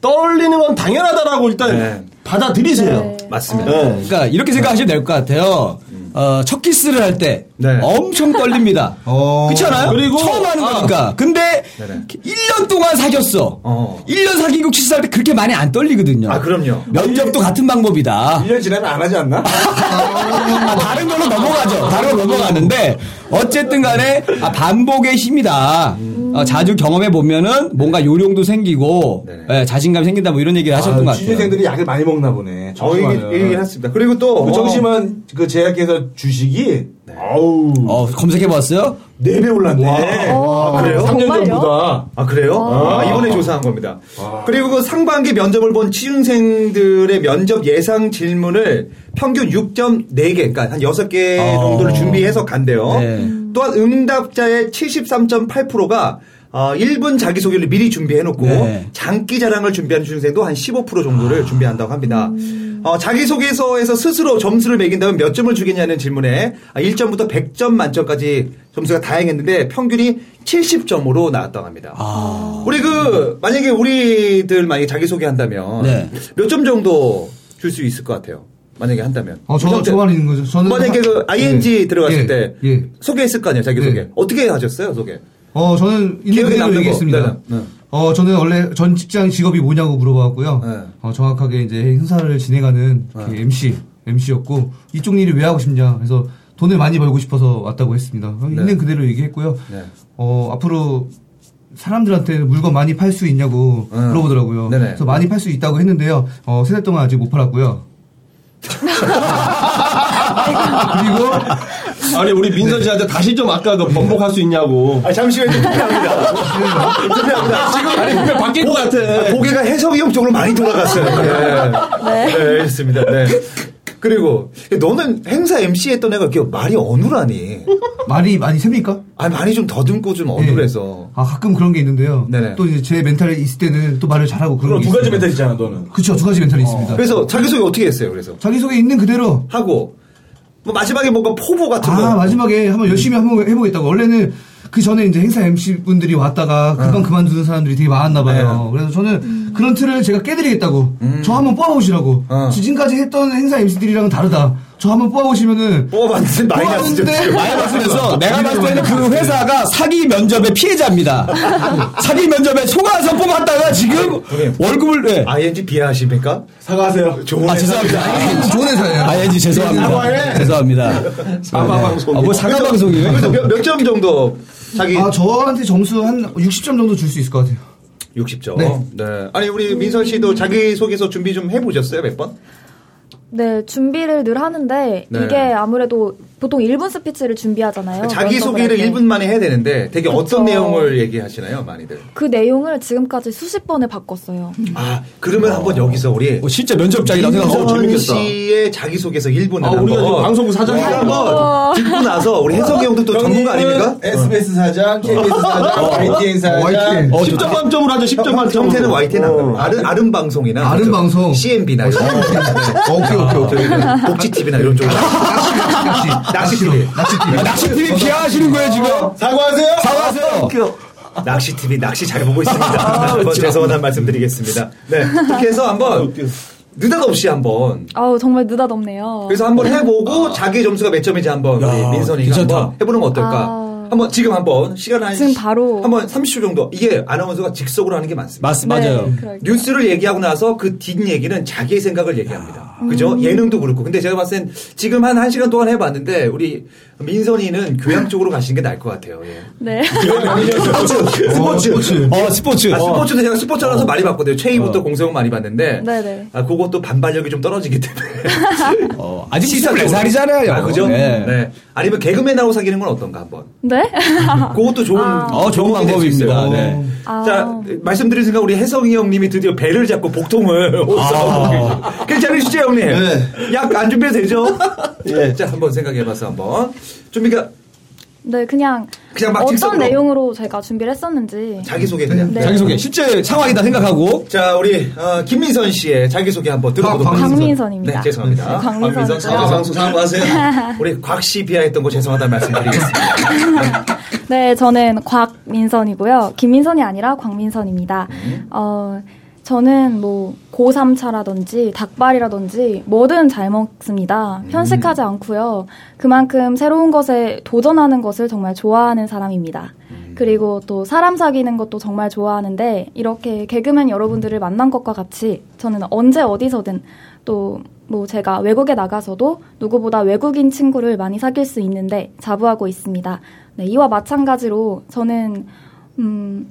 떨리는 건 당연하다라고 일단 네. 받아들이세요. 네. 맞습니다. 네. 그러니까 이렇게 생각하시면 될 것 같아요. 어, 첫 키스를 할때 네. 엄청 떨립니다. <laughs> 어. 그렇지 않아요? 그리고- 처음 하는 아. 거니까. 근데 네네. 1년 동안 사귀었어. 어. 1년 사귀고 키스할 때 그렇게 많이 안 떨리거든요. 아, 그럼요. 면접도 같은 방법이다. 1년 지나면 안 하지 않나? 아, 다른 걸로 넘어가죠. 다른 걸로 넘어가는데 어쨌든 간에 아, 반복의 힘이다. 어, 자주 경험해 보면은 뭔가 요령도 생기고 네네. 예, 자신감 생긴다 뭐 이런 얘기를 하셨던 것 같아요. 취준생들이 약을 많이 먹나 보네. 저희 정심환은. 얘기 했습니다. 그리고 또그 어, 정심한 그 제약회사 주식이 아우 어, 검색해 봤어요? 네배 올랐네. 어, 아, 그래요? 3년 정말요? 전보다. 아 그래요? 아, 이번에 조사한 겁니다. 그리고 그 상반기 면접을 본 취준생들의 면접 예상 질문을 평균 6.4개, 그러니까 한 6개 정도를 준비해서 간대요. 네. 또한 응답자의 73.8%가 어, 1분 자기소개를 미리 준비해놓고 네. 장기 자랑을 준비하는 취준생도 한 15% 정도를 준비한다고 합니다. 어, 자기소개서에서 스스로 점수를 매긴다면 몇 점을 주겠냐는 질문에 아, 1점부터 100점 만점까지 점수가 다양했는데 평균이 70점으로 나왔다고 합니다. 우리 그 만약에 우리들 만약에 자기소개 한다면 네. 몇점 정도 줄 수 있을 것 같아요. 만약에 한다면. 어, 저, 저만 있는 거죠. 저는. 만약에 그 하- ing 예, 들어갔을 예, 때 예. 소개했을 거 아니에요, 자기소개. 네. 어떻게 하셨어요, 소개? 어, 저는 있는 그대로. 얘기했습니다. 네, 네. 어, 저는 원래 전 직장 직업이 뭐냐고 물어봤고요. 네. 어, 정확하게 이제 행사를 진행하는 그 MC, MC였고, 이쪽 일을 왜 하고 싶냐. 그래서 돈을 많이 벌고 싶어서 왔다고 했습니다. 있는 그대로 얘기했고요. 네. 어, 앞으로 사람들한테 물건 많이 팔 수 있냐고 음. 물어보더라고요. 네네. 그래서 많이 팔 수 있다고 했는데요. 어, 세달 동안 아직 못 팔았고요. 그리고 아니 우리 민선 씨한테 다시 좀 아까 그 번복할 수 있냐고. 아, 잠시만요. 투표합니다. 투표합니다. 지금 아니 분명 바뀐 것 같아. 고개가 해석이 형 쪽으로 많이 돌아갔어요. 네. 네, 알겠습니다. 네. 그리고 너는 행사 MC 했던 애가 이렇게 말이 어눌하니? <laughs> 말이 많이 셉니까? 아니 많이 좀 더듬고 좀 어눌해서. 아, 가끔 그런 게 있는데요. 네네. 또 이제 제 멘탈이 있을 때는 또 말을 잘하고 그런 그럼 게 두 가지. 멘탈 있잖아, 너는. 그쵸, 두 가지 멘탈이 있습니다. 그래서 자기 소개 어떻게 했어요? 그래서 자기 소개 있는 그대로. 하고 뭐 마지막에 뭔가 포부 같은 거. 아, 마지막에 한번 열심히 한번 해보겠다고. 원래는 그 전에 이제 행사 MC 분들이 왔다가 금방 그만두는 사람들이 되게 많았나 봐요. 그래서 저는 그런 틀을 제가 깨드리겠다고. 저 한번 뽑아보시라고. 어. 지금까지 했던 행사 MC들이랑은 다르다. 저 한번 뽑아보시면은. 뽑아봤는데 마이너스죠. 마이너스에서 내가 봤을 때는 그 회사가 사기 면접의 피해자입니다. 사기 면접에 속아서 뽑았다가 지금 월급을 네. ING 비하하십니까? 사과하세요. 좋은 아 회사. 죄송합니다. 좋은 회사예요. 아예지 죄송합니다. 사과해. 죄송합니다. 사과 방송. 아, 뭐 사과 방송이에요? 그래서 몇점 정도 자기 아, 저한테 점수 한 60점 정도 줄 수 있을 것 같아요. 60점. 네. 네. 아니 우리 민선 씨도 자기 소개서 준비 좀 해보셨어요 몇 번? 네, 준비를 늘 하는데 네. 이게 아무래도 보통 1분 스피치를 준비하잖아요. 자기 소개를 할 때. 1분 만에 해야 되는데 되게 그쵸. 어떤 내용을 얘기하시나요 많이들? 그 내용을 지금까지 수십 번을 바꿨어요. 아 그러면 한번 여기서 우리 뭐 실제 면접장이라고 생각하고 민선 재밌겠다. 씨의 자기 소개서 1분을 아, 우리가 지금 방송국 사장이야. 한번 듣고 나서 우리 혜석이 형도 또 전문가 아닙니까? SBS 사장, KBS 사장, YTN 사장. YTN. 어, 10점 만점으로 하죠. 10점 만점. 형태는 YTN 안 아른 아름 방송이나 아름 방송. CNB나 이런 어, 오케이, 오케이, 오케이. 복지 TV나 이런 쪽 낚시, <laughs> 낚시 TV 낚시 TV. 아, 낚시 TV 비하하시는 거예요 지금? 사과하세요. 사과하세요. 낚시 TV 낚시 잘 보고 있습니다. 한번 죄송하다는 말씀드리겠습니다. 네 그렇게 해서 한번 느닷없이 한번 아우 정말 느닷없네요. 그래서 한번 해보고 자기 점수가 몇 점인지 한번 우리 민선이가 괜찮다. 한번 해보는 건 어떨까? 아. 한번 지금 한번 시간 한 지금 바로. 한번 30초 정도 이게 아나운서가 직속으로 하는 게 많습니다. 맞, 맞아요. 네, 그럴게요. 뉴스를 얘기하고 나서 그 뒷 얘기는 자기의 생각을 얘기합니다. 그죠? 음. 예능도 그렇고. 근데 제가 봤을 땐 지금 한 1시간 동안 해봤는데 우리 민선이는 교양 쪽으로 가시는 게 나을 것 같아요. 예. 네. 스포츠. 스포츠. 어 스포츠. 아, 스포츠도 제가 스포츠 하나서 많이 봤거든요. 최이부터 공세훈 많이 봤는데. 네네. 아, 그것도 반발력이 좀 떨어지기 때문에. <laughs> 어, 아직 24살이잖아요. 아, 그죠? 네. 네. 아니면 개그맨하고 사귀는 건 어떤가 한번. 네? <laughs> 그것도 좋은, 어, 좋은 방법이 될수 있어요. 방법입니다. 네. 아. 자, 말씀드린 순간 우리 혜성이 형님이 드디어 배를 잡고 복통을 아. <laughs> 괜찮으시죠, 형님? 약안 준비해도 되죠? 예. 자, 한번 생각해봐서 한번. 준비가 네, 그냥, 그냥 막 어떤 직선으로. 내용으로 제가 준비를 했었는지. 자기소개 그냥. 네. 자기소개. 실제 상황이다 생각하고. 자, 우리 어, 김민선 씨의 자기소개 한번 들어보도록 곽- 하겠습니다. 광민선입니다. 네, 죄송합니다. 네, 광민선. 사과방송 사과하세요. 우리 곽씨 비하했던 거 죄송하다는 말씀드리겠습니다. <laughs> 네, 저는 곽민선이고요. 김민선이 아니라 광민선입니다. 어, 저는 뭐 고삼차라든지 닭발이라든지 뭐든 잘 먹습니다. 편식하지 않고요. 그만큼 새로운 것에 도전하는 것을 정말 좋아하는 사람입니다. 그리고 또 사람 사귀는 것도 정말 좋아하는데 이렇게 개그맨 여러분들을 만난 것과 같이 저는 언제 어디서든 또 뭐 제가 외국에 나가서도 누구보다 외국인 친구를 많이 사귈 수 있는데 자부하고 있습니다. 네, 이와 마찬가지로 저는 음,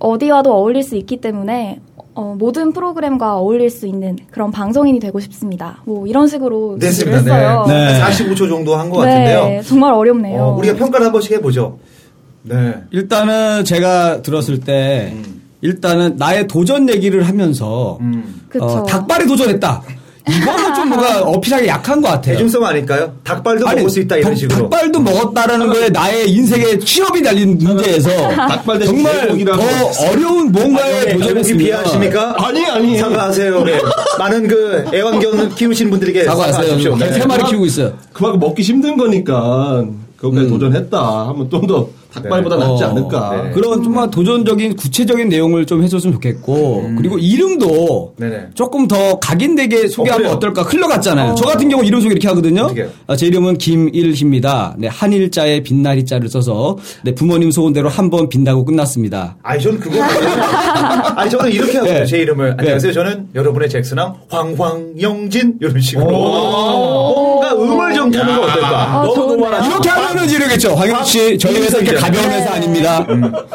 어디와도 어울릴 수 있기 때문에 어, 모든 프로그램과 어울릴 수 있는 그런 방송인이 되고 싶습니다. 뭐 이런 식으로 됐습니다. 준비를 했어요. 네. 네. 45초 정도 한것 네, 같은데요. 정말 어렵네요. 어, 우리가 평가를 한 번씩 해보죠. 네. 일단은 제가 들었을 때 일단은 나의 도전 얘기를 하면서 음. 어, 닭발에 도전했다. 이거는 좀 뭔가 어필하기 약한 것 같아요. 대중성 아닐까요? 닭발도 아니, 먹을 수 있다 이런 닭- 식으로. 닭발도 먹었다라는 거에 나의 인생에 취업이 달린 문제에서 닭발 대신 정말. 더 어려운 뭔가에 도전했습니다. 비하하십니까? 아니, 아니. 사과하세요. 네. 많은 그 애완견 키우시는 분들에게 사과하세요. 사과하십시오. 개 네. 세 마리 키우고 있어요. 그만큼 먹기 힘든 거니까 그것까지 도전했다 하면 좀 더 닭발보다 낫지 어, 않을까. 네. 그런 좀만 도전적인 구체적인 내용을 좀 해줬으면 좋겠고 그리고 이름도 네네. 조금 더 각인되게 소개하면? 어, 떨까 흘러갔잖아요. 저 같은 경우 이름 소개 이렇게 하거든요. 아, 제 이름은 김일희입니다. 네, 한일자에 빛나리자를 써서 네, 부모님 소원대로 한 번 빛나고 끝났습니다. 아니 저는 그거 <laughs> 아니 저는 이렇게 하거든요 네. 제 이름을 안녕하세요 네. 저는 여러분의 잭슨왕 황황영진 이런 식으로 음을 좀 타는 거 어떨까 너무 좋은데요? 너무 이렇게 하면은 이러겠죠. 황영 씨, 저희 회사 이렇게 가벼운 회사 아닙니다.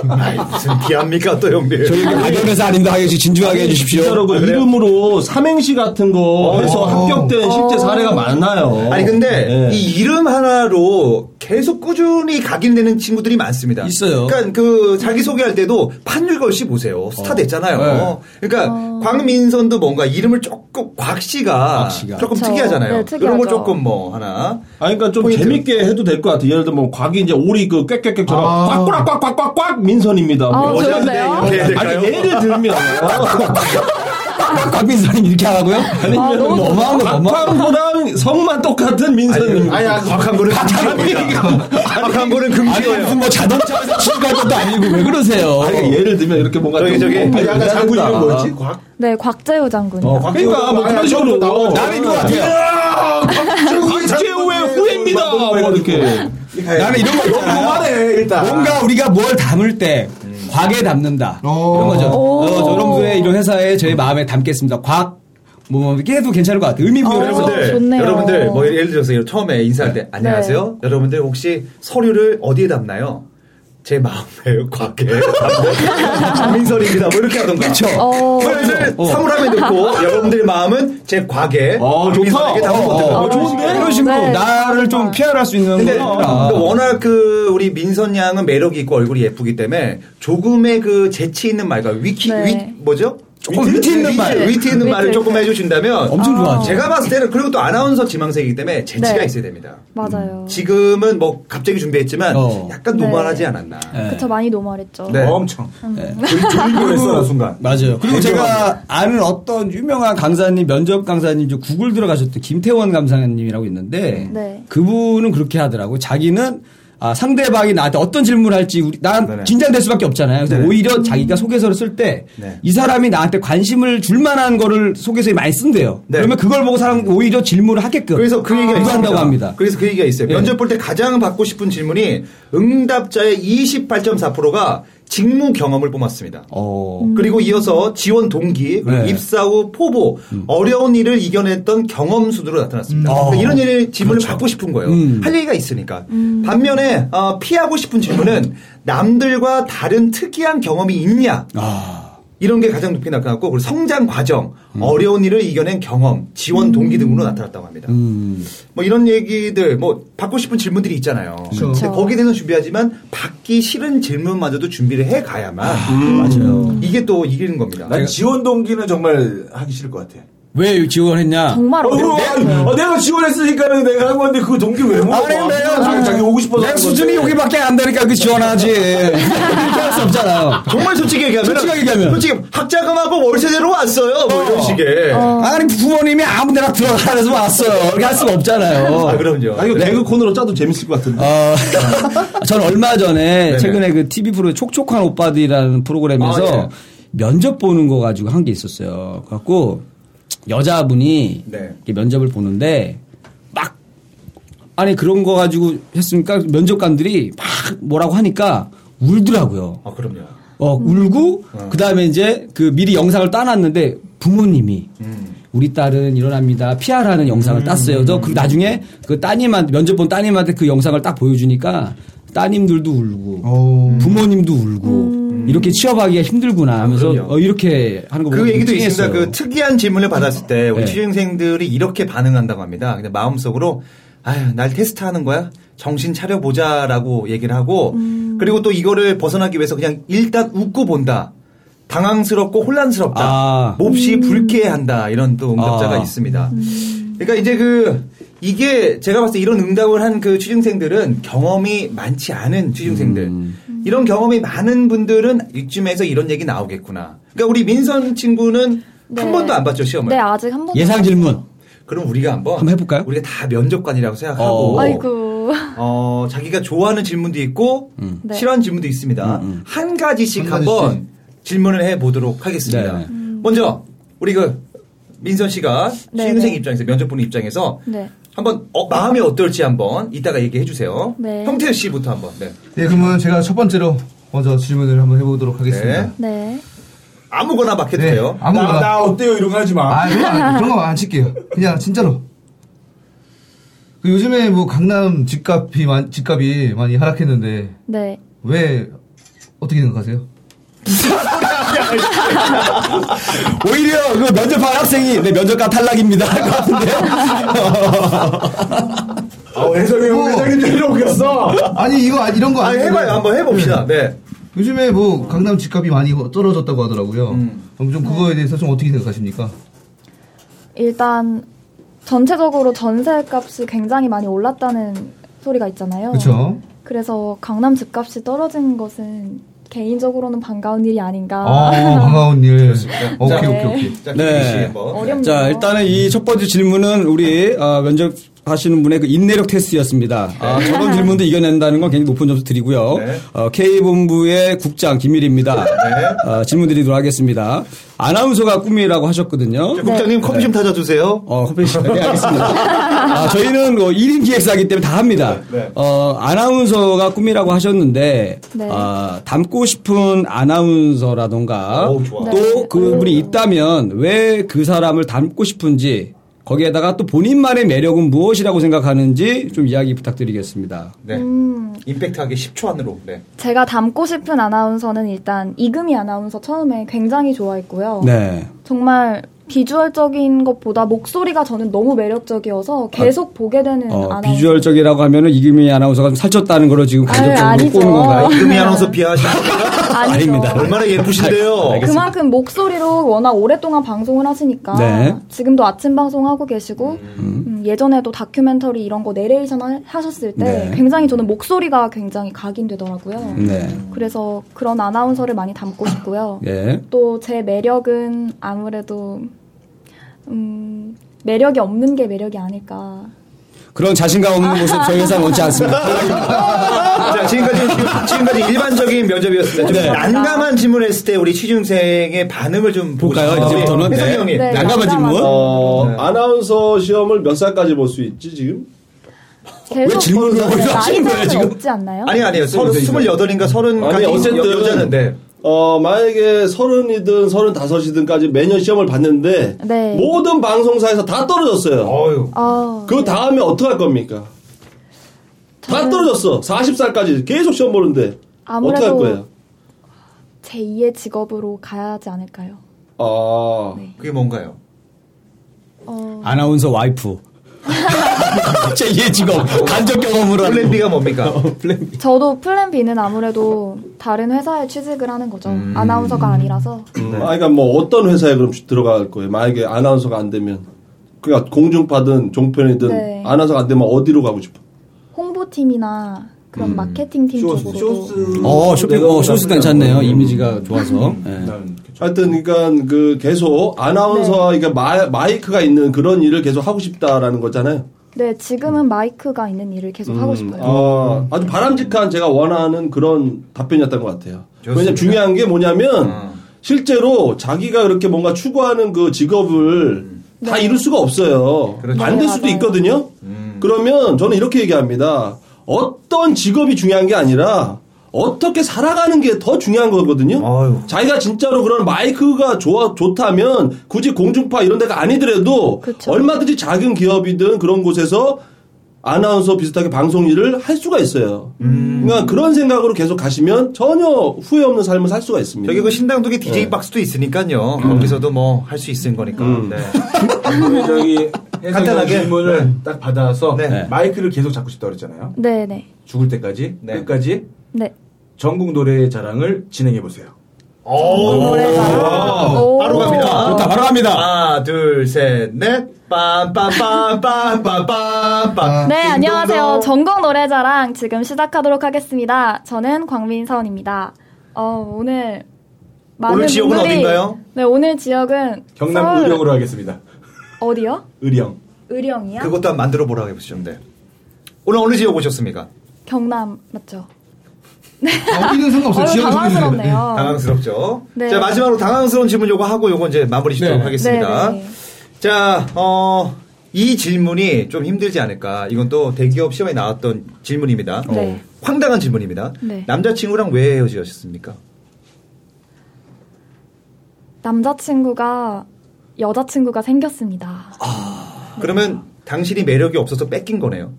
아이 무슨 비합니까 또 형님 저희 이렇게 가벼운 회사 아닙니다. 황영 씨 진중하게 해주십시오. 진짜로 그 이름으로 삼행시 같은 거 해서 합격된 실제 사례가 많아요. 아니 근데 네. 이 이름 하나로 계속 꾸준히 각인 되는 친구들이 많습니다. 있어요. 그러니까 그 자기 소개할 때도 판율걸 씨 보세요. 스타 됐잖아요. 그러니까 광민선도 뭔가 이름을 조금 곽 씨가 곽 씨가. 조금 그쵸. 특이하잖아요. 네, 그런 걸 특이하죠. 조금 뭐 하나. 아니, 그러니까 좀 포인트. 재밌게 해도 될 것 같아요. 예를 들면 뭐 곽이 이제 오리 그 꽥꽥꽥처럼 꽉꽉꽉꽉꽉꽉 민선입니다. 아, 뭐 이런 될까요? 아니 예를 들면 <laughs> 곽민선님 이렇게 하라고요? 아니면 너무 뭐거 너무. 곽광보랑 성만 똑같은 민선입니다. 아니, 곽한 거는 금지입니다. 곽한 거는 아니 금지예요. 무슨 뭐 자동차에서 취직할 것도 아니고 왜 그러세요? 아니, 예를 들면 이렇게 뭔가 저기, 좀 저기. 아니, 해야 장군. 이름 뭐였지? 곽? 네, 곽재우 장군이요. 그러니까 뭐 그런 식으로 나는 이거 같아요. 박재우의 후예입니다. 뭐 이렇게. 나는 이런 거. 너무하네 일단. 뭔가 우리가 뭘 담을 때 곽에 담는다. 이런 거죠. 오. 어, 저놈의 이런 회사에 제 마음에 담겠습니다. 곽. 뭐 이렇게 해도 괜찮을 것 같아요. 의미 부여해서. 어, 좋네요. 여러분들 뭐 예를 들어서 처음에 인사할 때 안녕하세요. 여러분들 혹시 서류를 어디에 담나요? 제 마음에 곽에 <laughs> 민설입니다. 뭐 이렇게 하던가. 그렇죠. 어. 서류를 어. 사물함에 넣고 여러분들의 마음은 제 곽에 어, 좋다. 민설에게 담아보든가. 어, 어, 좋은데? 이런 식으로 네. 나를 좀 피할할 수 있는 근데. 근데 워낙 그 우리 민선 양은 매력이 있고 얼굴이 예쁘기 때문에 조금의 그 재치 있는 말과 위키 네. 위 뭐죠? 조금 위트 있는 말. 위트 있는 위트 말을 조금 있는. 해주신다면 엄청 좋아하죠. 제가 봤을 때는 그리고 또 아나운서 지망생이기 때문에 재치가 네. 있어야 됩니다. 맞아요. 지금은 뭐 갑자기 준비했지만 어. 약간 네. 노멀하지 않았나. 네. 그쵸, 많이 노말했죠. 네. 엄청. 음. <laughs> 졸리고 나 순간. 맞아요. 그리고 제가 아는 어떤 유명한 강사님, 면접 강사님, 저 구글 들어가셨던 김태원 강사님이라고 있는데 네. 그분은 그렇게 하더라고. 요 자기는 아, 상대방이 나한테 어떤 질문을 할지 우리, 난. 긴장될 수밖에 없잖아요. 그래서 네네. 오히려 자기가 소개서를 쓸 때이 네. 사람이 나한테 관심을 줄 만한 거를 소개서에 많이 쓴대요. 네. 그러면 그걸 보고 사람 오히려 질문을 하게끔 그래서 그 얘기가 한다고. 합니다. 그래서 그 얘기가 있어요. 예. 면접 볼 때 가장 받고 싶은 질문이 응답자의 28.4%가 직무 경험을 뽑았습니다. 어. 그리고 이어서 지원 동기, 네. 입사 후 포부, 어려운 일을 이겨냈던 경험 수두로 나타났습니다. 음. 그러니까 어. 이런 일 질문을 그렇죠. 받고 싶은 거예요. 음. 할 얘기가 있으니까. 반면에 어, 피하고 싶은 질문은 남들과 다른 특이한 경험이 있냐? 아. 이런 게 가장 높이 나타났고 그리고 성장 과정, 음. 어려운 일을 이겨낸 경험, 지원 동기 등으로 나타났다고 합니다. 음. 뭐 이런 얘기들 뭐 받고 싶은 질문들이 있잖아요. 근데 그렇죠. 거기에 대해서 준비하지만 받기 싫은 질문마저도 준비를 해 가야만 맞아요. 이게 또 이기는 겁니다. 난 지원 동기는 정말 하기 싫을 것 같아. 왜 지원했냐? 정말 어, 어려워요. 어, 내가 지원했으니까는 내가 한 건데 그 동기 왜 물어봐? 아니, 내가 자기, 자기 오고 싶어서. 내 수준이. 여기밖에 안 되니까 그 지원하지. <laughs> 이렇게 할 수 없잖아요. 정말 솔직히 얘기하면 솔직하게 얘기하면. 솔직히 학자금하고 월세대로 왔어요. 뭐 이런 식의. 아니 부모님이 아무 데나 들어가서 왔어요. 이렇게 할 수가 없잖아요. 아 그럼요. 아, 이거 개그 코너로 짜도 재밌을 것 같은데. 어, <laughs> 전 얼마 전에 네네. 최근에 그 TV 프로 촉촉한 오빠들이라는 프로그램에서 아, 예. 면접 보는 거 가지고 한 게 있었어요. 그래갖고 여자분이 네. 면접을 보는데 막 아니 그런 거 가지고 했으니까 면접관들이 막 뭐라고 하니까 울더라고요. 아 그럼요. 어, 울고, 그 다음에 이제 그 미리 영상을 따놨는데 부모님이 음. 우리 딸은 일어납니다. 피하라는 영상을 땄어요. 그래서 그 나중에 그 따님한테, 면접 본 따님한테 그 영상을 딱 보여주니까 따님들도 울고, 어. 부모님도 울고, 이렇게 취업하기가 힘들구나 하면서. 어, 이렇게 하는 거 보고 그 얘기도 찡했어요. 있습니다. 그 특이한 질문을 받았을 때 우리 네. 취준생들이 이렇게 반응한다고 합니다. 근데 마음속으로 아유 날 테스트하는 거야? 정신 차려 보자라고 얘기를 하고 그리고 또 이거를 벗어나기 위해서 그냥 일단 웃고 본다. 당황스럽고 혼란스럽다. 아. 몹시 불쾌한다. 이런 또 응답자가 아. 있습니다. 그러니까 이제 그 이게 제가 봤을 때 이런 응답을 한 그 취중생들은 경험이 많지 않은 취중생들. 음. 이런 경험이 많은 분들은 이쯤에서 이런 얘기 나오겠구나. 그러니까 우리 민선 친구는 한 네. 번도 안 봤죠 시험을. 네, 아직 한 번도. 예상 질문. 그럼 우리가 한번 한번 해볼까요? 우리가 다 면접관이라고 생각하고 어. 아이고. 어, 자기가 좋아하는 질문도 있고 네. 싫어하는 질문도 있습니다. 한 가지씩 한 가지씩. 질문을 해 보도록 하겠습니다. 네. 먼저 우리 그 민선 씨가 네, 시흥생 네. 입장에서 면접본 입장에서 네. 한번 어, 마음이 어떨지 한번 이따가 얘기해 주세요. 네. 형태 씨부터 한번. 네. 네, 그러면 제가 첫 번째로 먼저 질문을 한번 해보도록 하겠습니다. 네. 네. 아무거나 막 해도 네, 돼요. 아무거나. 나, 나 어때요? 이런 거 하지 마. 아, 그런 거 안, 그런 거안 칠게요. 그냥 진짜로. 그 요즘에 뭐 강남 집값이 많- 집값이 많이 하락했는데 네. 왜 어떻게 생각하세요? <laughs> <laughs> 오히려 그 면접한 학생이 네, 면접관 탈락입니다. 할 것 같은데. 아, 해설이 형 뭐. 회장님 줄 웃겼어. 아니 이거 아- 이런 거 아, 아니고 해봐요. 한번 해봅시다. 네. 요즘에 뭐 강남 집값이 많이 떨어졌다고 하더라고요. 음. 그럼 좀 그거에 대해서 좀 어떻게 생각하십니까? 일단 전체적으로 전세 값이 굉장히 많이 올랐다는 소리가 있잖아요. 그렇죠. 그래서 강남 집값이 떨어진 것은 개인적으로는 반가운 일이 아닌가. 아 반가운 일. 자, 오케이 네. 오케이 오케이. 자, 네. 자, 일단은 이 첫 번째 질문은 우리 어, 면접 하시는 분의 그 인내력 테스트였습니다. 아, 저런 질문도 이겨낸다는 건 굉장히 높은 점수 드리고요. 네. 어, K본부의 국장 김일입니다. 네. 어, 질문 드리도록 하겠습니다. 아나운서가 꿈이라고 하셨거든요. 자, 국장님 커피 좀 타줘주세요. 어, 커피 씨. 네, 알겠습니다. 아, 저희는 뭐 1인 기획사이기 때문에 다 합니다. 네. 어, 아나운서가 꿈이라고 하셨는데, 네. 아, 닮고 싶은 아나운서라던가. 또 네. 그분이 있다면 왜 그 사람을 닮고 싶은지, 거기에다가 또 본인만의 매력은 무엇이라고 생각하는지 좀 이야기 부탁드리겠습니다. 네. 음, 임팩트하게 10초 안으로. 네. 제가 닮고 싶은 아나운서는 일단 이금희 아나운서 처음에 굉장히 좋아했고요. 네. 정말 비주얼적인 것보다 목소리가 저는 너무 매력적이어서 계속 보게 되는 어, 아나운서. 비주얼적이라고 하면은 이금희 아나운서가 좀 살쪘다는 걸로 지금 간접적으로 아니죠. 꼬는 건가요? 이금희 아나운서 비하하시는 <laughs> 아니죠. 아닙니다. 얼마나 예쁘신데요. 그만큼 목소리로 워낙 오랫동안 방송을 하시니까 네. 지금도 아침 방송 하고 계시고 음, 예전에도 다큐멘터리 이런 거 내레이션 하- 하셨을 때 네. 굉장히 저는 목소리가 굉장히 각인되더라고요. 네. 그래서 그런 아나운서를 많이 담고 싶고요. 예. 또제 매력은 아무래도 음, 매력이 없는 게 매력이 아닐까. 그런 자신감 없는 모습 저희 회사는 원치 않습니다. <laughs> 자, 지금까지, 지금까지 일반적인 면접이었습니다. 좀 네. 난감한 질문했을 때 우리 취준생의 반응을 좀 볼까요? 싶어요. 이제부터는? 혜성이 네. 형님. 네. 난감한 질문? 어, 네. 아나운서 시험을 몇 살까지 볼 수 있지 지금? 계속 질문을 네, 거기서 하시는 거예요, 지금? 없지 않나요? 아니, 아니에요. 서른, 스물여덟인가 서른까지 아니 어쨌든 여자는데. 어 만약에 서른이든 서른다섯이든까지 매년 시험을 봤는데 네. 모든 방송사에서 다 떨어졌어요. 어유 아, 그 다음에 어떻게 할 겁니까? 다 저는 떨어졌어. 40살까지 계속 시험 보는데 어떻게 할 아무래도 거예요? 제 2의 직업으로 가야 하지 않을까요? 아 그게 뭔가요? 어, 아나운서 와이프. 제2의 직업. 간접 경험으로 plan B가 뭡니까? plan B. 저도 plan B는 아무래도 다른 회사에 취직을 하는 거죠. 아나운서가 아니라서. 음, 아, 그러니까 뭐 어떤 회사에 그럼 들어갈 거예요? 만약에 아나운서가 안 되면 그러니까 공중파든 종편이든 네. 아나운서가 안 되면 어디로 가고 싶어? 홍보팀이나 그런 마케팅 팀 쇼호스트, 쪽으로. 쇼호스트. 어, 쇼핑, 어, 쇼호스트 괜찮네요. 이미지가 좋아서. 예. 난 하여튼 그러니까 그 계속 아나운서 네. 그러니까 마, 마이크가 있는 그런 일을 계속 하고 싶다라는 거잖아요. 네, 지금은 마이크가 있는 일을 계속 하고 싶어요. 아, 아주 바람직한 제가 원하는 그런 답변이었던 것 같아요. 왜냐면 중요한 게 뭐냐면 어. 실제로 자기가 그렇게 뭔가 추구하는 그 직업을 다 네. 이룰 수가 없어요. 그렇죠. 안될 네, 수도. 있거든요. 음. 그러면 저는 이렇게 얘기합니다. 어떤 직업이 중요한 게 아니라 어떻게 살아가는 게 더 중요한 거거든요. 아유. 자기가 진짜로 그런 마이크가 좋아 좋다면 굳이 공중파 이런 데가 아니더라도 그쵸. 얼마든지 작은 기업이든 그런 곳에서 아나운서 비슷하게 방송 일을 할 수가 있어요. 음. 그러니까 그런 생각으로 계속 가시면 전혀 후회 없는 삶을 살 수가 있습니다. 저기 그 신당동에 DJ 네. 박스도 있으니까요. 거기서도 뭐 할 수 있는 거니까. 음. 네. <laughs> 저기 간단하게 질문을 네. 딱 받아서 네. 네. 마이크를 계속 잡고 싶다고 그랬잖아요. 네, 네. 죽을 때까지 네. 끝까지 네. 전국 노래의 자랑을 진행해 보세요. 오, 오~ 바로 갑니다. 좋다, 바로 갑니다. 하나, 둘, 셋, 넷. 빰빰빰빰빰빰빰. 네, 안녕하세요. 전국 노래자랑 지금 시작하도록 하겠습니다. 저는 광민선입니다. 어, 오늘 많은 오늘 지역은 분들이, 어딘가요? 네, 오늘 지역은 경남 서울, 구력으로 하겠습니다. 어디요? 의령. 의령이요? 그것도 한번 만들어 보라고 해보셨는데. 오늘 어느 지역 오셨습니까? 경남 맞죠? 어디는 상관없어요. 어휴, 지역은 당황스럽네요. 당황스럽죠. 네. 자, 마지막으로 당황스러운 질문 요거 하고 요거 이제 마무리 짓도록 네. 하겠습니다. 네, 네. 자, 어, 이 질문이 좀 힘들지 않을까. 이건 또 대기업 시험에 나왔던 질문입니다. 네. 황당한 질문입니다. 네. 남자친구랑 왜 헤어지셨습니까? 남자친구가 여자친구가 생겼습니다. 그러면 당신이 매력이 없어서 뺏긴 거네요.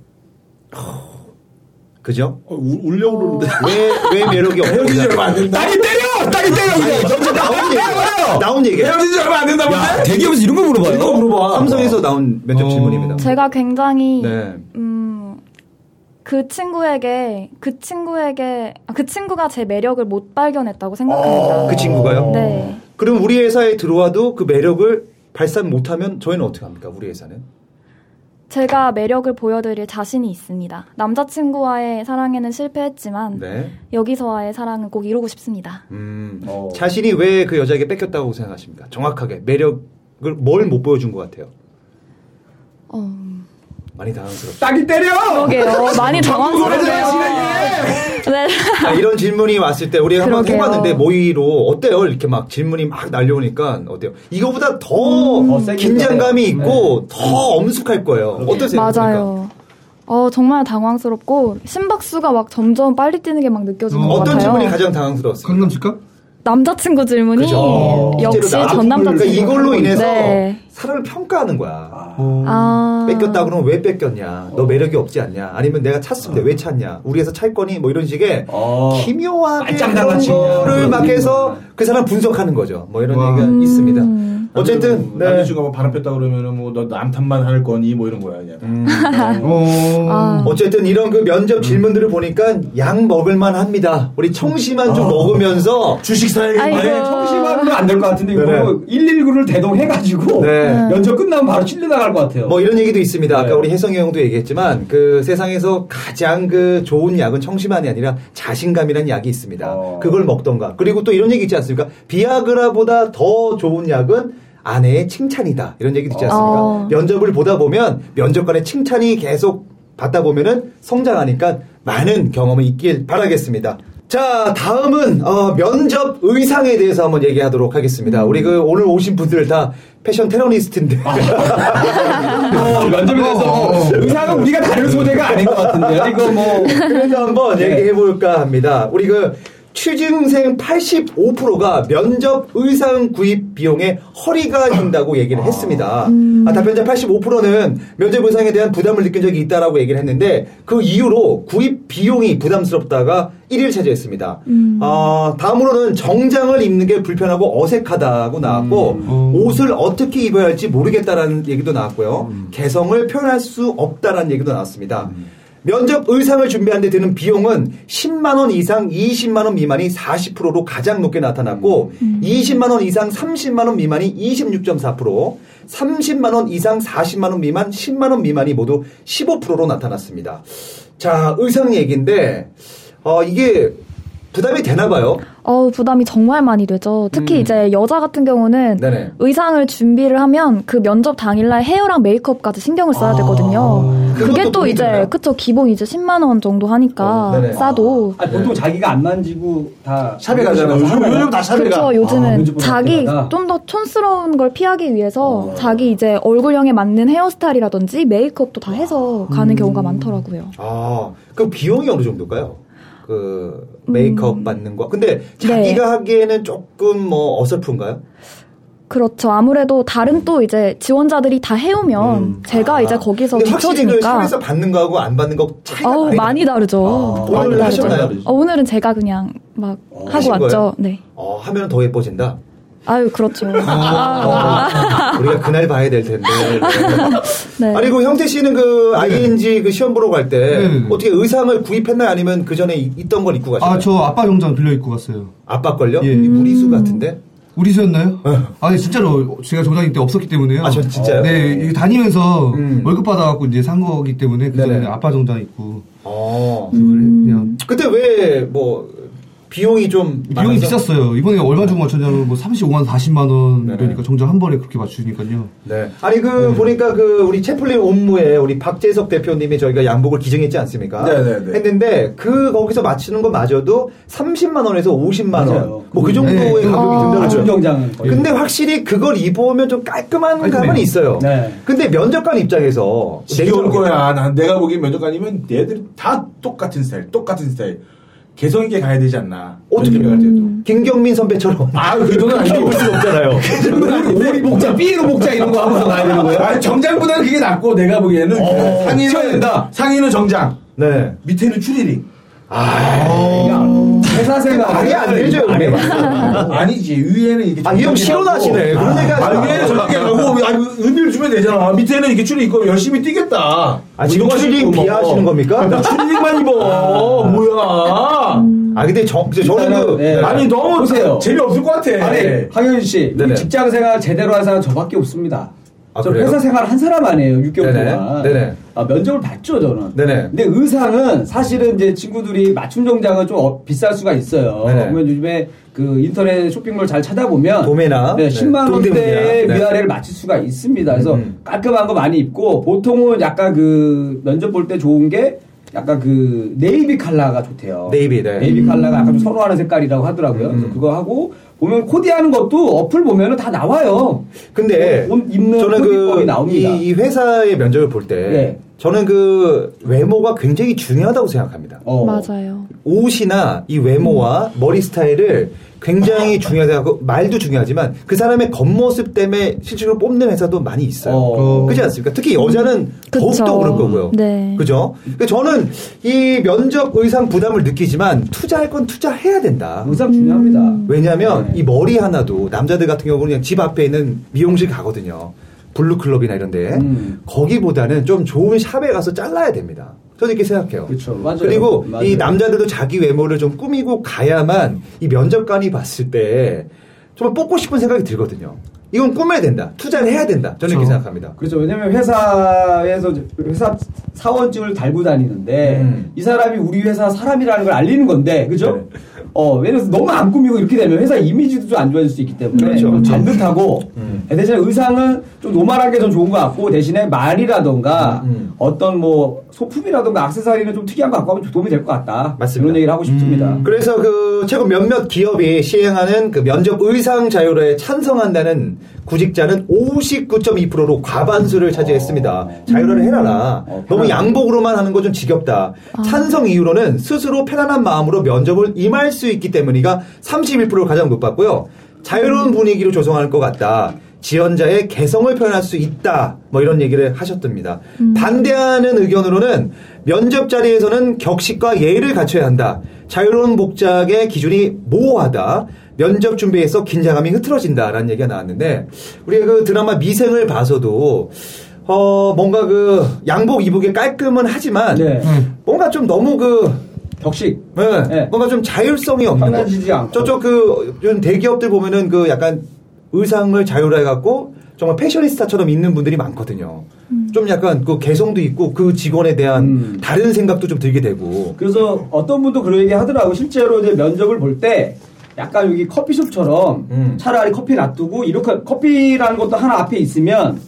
그죠? 어, 우- 울려고 그러는데. 왜, 왜 매력이 없어요? 헤어진 지 얼마 안 된다. 딸이 때려! 딸이 때려! 그냥! 진짜 나온 얘기야. 나온 얘기야. 헤어진 지 얼마 안 된다 본데? 대기업에서 이런 거 물어봐요. 이거 물어봐. 삼성에서 나온 면접 어. 질문입니다. 제가 굉장히 네. 음, 그 친구에게 그 친구에게 아, 그 친구가 제 매력을 못 발견했다고 생각합니다. 그 친구가요? 네. 그럼 우리 회사에 들어와도 그 매력을 발산 못하면 저희는 어떻게 합니까? 우리 회사는? 제가 매력을 보여드릴 자신이 있습니다. 남자친구와의 사랑에는 실패했지만 네. 여기서와의 사랑은 꼭 이루고 싶습니다. 음, 어. 자신이 왜 그 여자에게 뺏겼다고 생각하십니까? 정확하게 매력을 뭘 못 보여준 것 같아요. 어, 많이 당황스럽죠. 딸이 때려! 그러게요. 많이 당황스럽네요. 네. 자, 이런 질문이 왔을 때 우리 한번. 해봤는데 모의로 어때요? 이렇게 막 질문이 막 날려오니까 어때요? 이거보다 더더 세게 긴장감이 있을 있고 더 엄숙할 거예요. 어떠세요? 맞아요. 어, 정말 당황스럽고 심박수가 막 점점 빨리 뛰는 게 막 느껴지는 것 어떤 같아요. 질문이 가장 당황스러웠어요? 강남 집값? 남자친구 질문이 그죠. 역시 실제로 나- 전 남자친구. 그러니까 이걸로 인해서 네. 사람을 평가하는 거야. 아. 뺏겼다 그러면 왜 뺏겼냐? 너 매력이 없지 않냐? 아니면 내가 찼으면 왜 찼냐? 우리 회사 찰 거니? 뭐 이런 식의 어. 기묘하게 그런. 거를 막 해서. 그 사람 분석하는 거죠. 뭐 이런 와. 얘기가 음. 있습니다. 어쨌든 네. 남자친구가 뭐 바람 폈다 그러면은 뭐너 남탓만 할 거니 뭐 이런 거야 그냥. 음. 어. 아. 어쨌든 이런 그 면접 질문들을 보니까 양 먹을만 합니다. 우리 청심환 좀 먹으면서 주식 사야 겠네. 아이고. 아니, 청심환은 안될 것 같은데, 이거 네네. 119를 대동해가지고, 네. 면접 끝나면 바로 찔려 나갈 것 같아요. 뭐 이런 얘기도 있습니다. 아까 네. 우리 혜성이 형도 얘기했지만 그 세상에서 가장 그 좋은 약은 청심환이 아니라 자신감이라는 약이 있습니다. 어. 그걸 먹던가. 그리고 또 이런 얘기 있지 않습니까? 비아그라보다 더 좋은 약은 아내의 칭찬이다. 이런 얘기도 있지 않습니까? 어. 면접을 보다 보면 면접관의 칭찬이 계속 받다 보면은 성장하니까 많은 경험이 있길 바라겠습니다. 자, 다음은 어, 면접 의상에 대해서 한번 얘기하도록 하겠습니다. 우리 그 오늘 오신 분들 다 패션 테러리스트인데. <laughs> 어, 면접에 대해서 의상은 우리가 다룰 소재가 아닌 것 같은데요. 이거 뭐. 그래서 한번 네. 얘기해 볼까 합니다. 우리 그 취준생 85%가 면접 의상 구입 비용에 허리가 진다고 얘기를 했습니다. 아, 답변자 85%는 면접 의상에 대한 부담을 느낀 적이 있다라고 얘기를 했는데 그 이후로 구입 비용이 부담스럽다가 1위를 차지했습니다. 어, 다음으로는 정장을 입는 게 불편하고 어색하다고 나왔고 옷을 어떻게 입어야 할지 모르겠다라는 얘기도 나왔고요. 개성을 표현할 수 없다라는 얘기도 나왔습니다. 면접 의상을 준비하는 데 드는 비용은 10만 원 이상 20만 원 미만이 40%로 가장 높게 나타났고 20만 원 이상 30만 원 미만이 26.4%, 30만 원 이상 40만 원 미만 10만 원 미만이 모두 15%로 나타났습니다. 자, 의상 얘기인데 어 이게 부담이 되나 봐요. 어 부담이 정말 많이 되죠. 특히 음. 이제 여자 같은 경우는 네네. 의상을 준비를 하면 그 면접 당일날 헤어랑 메이크업까지 신경을 써야 되거든요. 그게 그것도 또 이제? 그쵸 기본 이제 10만 원 정도 하니까 어. 싸도 아니, 보통 자기가 안 만지고 다. 샵에 가잖아. 요즘, 요즘 다 샵에 가. 그렇죠. 요즘은 면접보다 자기? 좀 더 촌스러운 걸 피하기 위해서 어. 자기 이제 얼굴형에 맞는 헤어스타일이라든지 메이크업도 다 해서 음. 가는 경우가 많더라고요. 아, 그럼 비용이 어느 정도일까요? 그 메이크업 받는 거. 근데 자기가 네. 하기에는 조금 뭐 어설픈가요? 그렇죠. 아무래도 다른 또 이제 지원자들이 다 해오면 제가 이제 거기서 음. 근데 확실히 그 비춰지니까 받는 거하고 안 받는 거 차이가 어우 많이, 많이 다르죠. 아, 많이 오늘 다르죠. 하셨나요? 어, 오늘은 제가 그냥 막 하고 하신 왔죠. 거예요? 네. 어, 하면 더 예뻐진다. 아유, 그렇죠. 아, 우리가 그날 봐야 될 텐데. 네. 아니, 그 형태 씨는 그 ING 그 시험 보러 갈때 네. 어떻게 의상을 구입했나요? 아니면 그 전에 있던 걸 입고 가셨나요? 아, 저 아빠 정장 빌려 입고 갔어요. 아빠 걸요? 예. 이 무리수 같은데? 우리수였나요? 아니, 진짜로 제가 정장이 때 없었기 때문에요. 아, 전 진짜요? 네, 다니면서 음. 월급 받아갖고 이제 산 거기 때문에 그 네네. 전에 아빠 정장 입고. 어. 그냥. 그때 왜 뭐 비용이 좀 비용이 많아서? 비쌌어요. 이번에 얼마 주고 맞췄냐면 뭐 35만 40만 원 네네. 이러니까 정장 한 번에 그렇게 맞추니까요. 네. 아니 그 보니까 그 우리 채플린 옴무에 우리 박재석 대표님이 저희가 양복을 기증했지 않습니까? 네네네. 했는데 그 거기서 맞추는 것마저도 30만 원에서 50만 원. 뭐 그 정도의 네. 가격이 아. 든다고. 정장은 거의. 근데 확실히 그걸 입어오면 좀 깔끔한 깔끔해요. 감은 있어요. 네. 근데 면접관 입장에서 지겨울 거야. 난 내가 보기엔 면접관이면 얘들이 다 똑같은 스타일, 똑같은 스타일. 개성 있게 가야 되지 않나. 어떻게 면접관 할 때도. 김경민 선배처럼 아, 그 정도는 아니고. 입을 수는 없잖아요. 오리 목자, 삐로 목자 이런 거 하고서 가야 되는 거예요? 아니, 정장보다는 그게 낫고, 내가 보기에는. 어, 상의는, 된다. 상의는 정장, 네. 밑에는 추리닝. 아, 회사 생활 말이 안 되죠, 안 형님. 해봤어요. 아니지, 위에는 이렇게. 아, 이형 실현하시네. 그런 얘기 하지 아, 마. 위에는 저렇게 하고, 아니, 의미를 주면 되잖아. 밑에는 이렇게 추리 입고 열심히 뛰겠다. 아, 지금 추리닝 뭐. 비하하시는 겁니까? 나 추리닝만 입어. 뭐야. 아, 근데 저, 근데 저는 그, 네. 아니, 너무 보세요. 재미없을 것 같아. 아니, 황현주 씨, 네네. 우리 직장 생활 제대로 한 사람 저밖에 없습니다. 아, 저? 회사 생활 한 사람 아니에요, 6개월 네네. 동안. 네네. 아, 면접을 봤죠, 저는. 네네. 근데 의상은 사실은 이제 친구들이 맞춤 정장은 좀 어- 비쌀 수가 있어요. 네네. 그러면 요즘에 그 인터넷 쇼핑몰 잘 찾아보면 도매나, 네, 네, 10만 원대 동대문이나, 네. 위아래를 맞출 수가 있습니다. 그래서 음. 깔끔한 거 많이 입고 보통은 약간 그 면접 볼 때 좋은 게 약간 그 네이비 컬러가 좋대요. 네이비, 네. 네이비 컬러가 약간 좀 선호하는 색깔이라고 하더라고요. 그래서 음. 그거 하고 보면 코디하는 것도 어플 보면은 다 나와요. 근데 옷 입는 저는 그, 나옵니다. 이, 이 회사의 면접을 볼때 네. 저는 그 외모가 굉장히 중요하다고 생각합니다. 어. 맞아요. 옷이나 이 외모와 머리 스타일을 굉장히 중요하다고 말도 중요하지만 그 사람의 겉모습 때문에 실제로 뽑는 회사도 많이 있어요. 어. 그렇지 않습니까? 특히 여자는 그쵸. 더욱더 그럴 거고요. 네. 그죠? 그러니까 저는 이 면접 의상 부담을 느끼지만 투자할 건 투자해야 된다. 의상 중요합니다. 왜냐하면 네. 이 머리 하나도 남자들 같은 경우는 그냥 집 앞에 있는 미용실 가거든요. 블루클럽이나 이런데 음. 거기보다는 좀 좋은 샵에 가서 잘라야 됩니다. 저는 이렇게 생각해요. 그렇죠. 맞아요. 그리고 맞아요. 이 남자들도 자기 외모를 좀 꾸미고 가야만 이 면접관이 봤을 때 정말 뽑고 싶은 생각이 들거든요. 이건 꾸며야 된다. 투자를 해야 된다. 저는 이렇게 생각합니다. 그렇죠. 왜냐면 회사에서 회사 사원증을 달고 다니는데 음. 이 사람이 우리 회사 사람이라는 걸 알리는 건데, 그죠? 네. 어, 왜냐면 너무 안 꾸미고 이렇게 되면 회사 이미지도 좀 안 좋아질 수 있기 때문에 그렇죠. 좀 반듯하고 음. 대신에 의상은 좀 normal한 게 좀 좋은 것 같고 대신에 말이라던가 음, 음. 어떤 뭐 소품이라던가 액세서리는 좀 특이한 거 갖고 하면 도움이 될 것 같다. 맞습니다. 그런 얘기를 하고 싶습니다. 그래서 그 최근 몇몇 기업이 시행하는 그 면접 의상 자율화에 찬성한다는 구직자는 59.2%로 과반수를 차지했습니다. 자율화를 해라라. 어, 너무. 양복으로만 하는 건좀 지겹다. 찬성 이유로는 스스로 편안한 마음으로 면접을 임할 수 있기 때문이가 31%를 가장 높았고요. 자유로운 분위기로 조성할 것 같다. 지원자의 개성을 표현할 수 있다. 뭐 이런 얘기를 하셨답니다. 반대하는 의견으로는 면접 자리에서는 격식과 예의를 갖춰야 한다. 자유로운 복장의 기준이 모호하다. 면접 준비에서 긴장감이 흐트러진다라는 얘기가 나왔는데 우리가 그 드라마 미생을 봐서도 어 뭔가 그 양복 입으기 깔끔은 하지만 네. 뭔가 좀 너무 그 격식. 네, 네. 뭔가 좀 자율성이 없는 거. 저쪽 그 요즘 대기업들 보면은 그 약간 의상을 자율화해 갖고 정말 패셔니스타처럼 입는 분들이 많거든요. 좀 약간 그 개성도 있고 그 직원에 대한 음. 다른 생각도 좀 들게 되고. 그래서 어떤 분도 그런 얘기 하더라고. 실제로 이제 면접을 볼 때 약간 여기 커피숍처럼 음. 차라리 커피 놔두고 이렇게 커피라는 것도 하나 앞에 있으면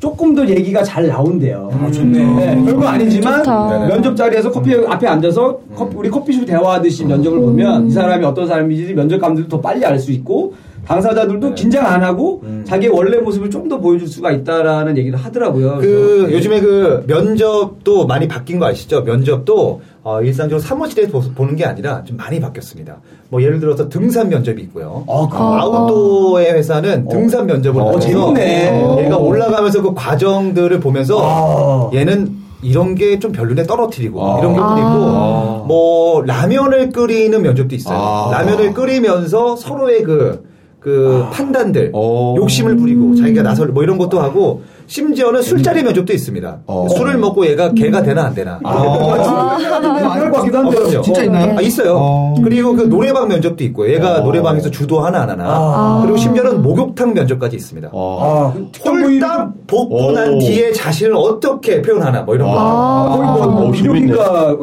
조금 더 얘기가 잘 나온대요. 아, 좋네. 네, 별거 아니지만 좋다. 면접 자리에서 커피 앞에 앉아서 커피- 우리 커피숍 대화하듯이 면접을 보면 이 사람이 어떤 사람인지 면접관들도 더 빨리 알 수 있고 당사자들도 긴장 안 하고 자기의 원래 모습을 좀 더 보여줄 수가 있다라는 얘기를 하더라고요. 그 그래서 요즘에 그 면접도 많이 바뀐 거 아시죠? 면접도 어, 일상적으로 사무실에 서 보는 게 아니라 좀 많이 바뀌었습니다. 뭐 예를 들어서 등산 면접이 있고요. 아, 그- 아웃도어의 회사는 등산 면접을 어, 재밌네. 얘가 올라가면서 그 과정들을 보면서 얘는 이런 게 좀 별로네 떨어뜨리고 아. 이런 경우도 있고 아. 뭐 라면을 끓이는 면접도 있어요. 아. 라면을 끓이면서 서로의 그 그 판단들 욕심을 부리고 자기가 나설 뭐 이런 것도 하고 심지어는 술자리 면접도 있습니다. 술을 먹고 얘가 개가 되나 안 되나. 할것 같기도 한데. 그렇죠. 진짜 있나요? 아, 있어요. 그리고 그 노래방 면접도 있고 얘가 노래방에서 주도 하나 안 하나. 그리고 심지어는 목욕탕 면접까지 있습니다. 아, 홀딱 벗고 난 오. 뒤에 자신을 어떻게 표현하나 뭐 이런 거. 거기 뭐, 뭐 비료기가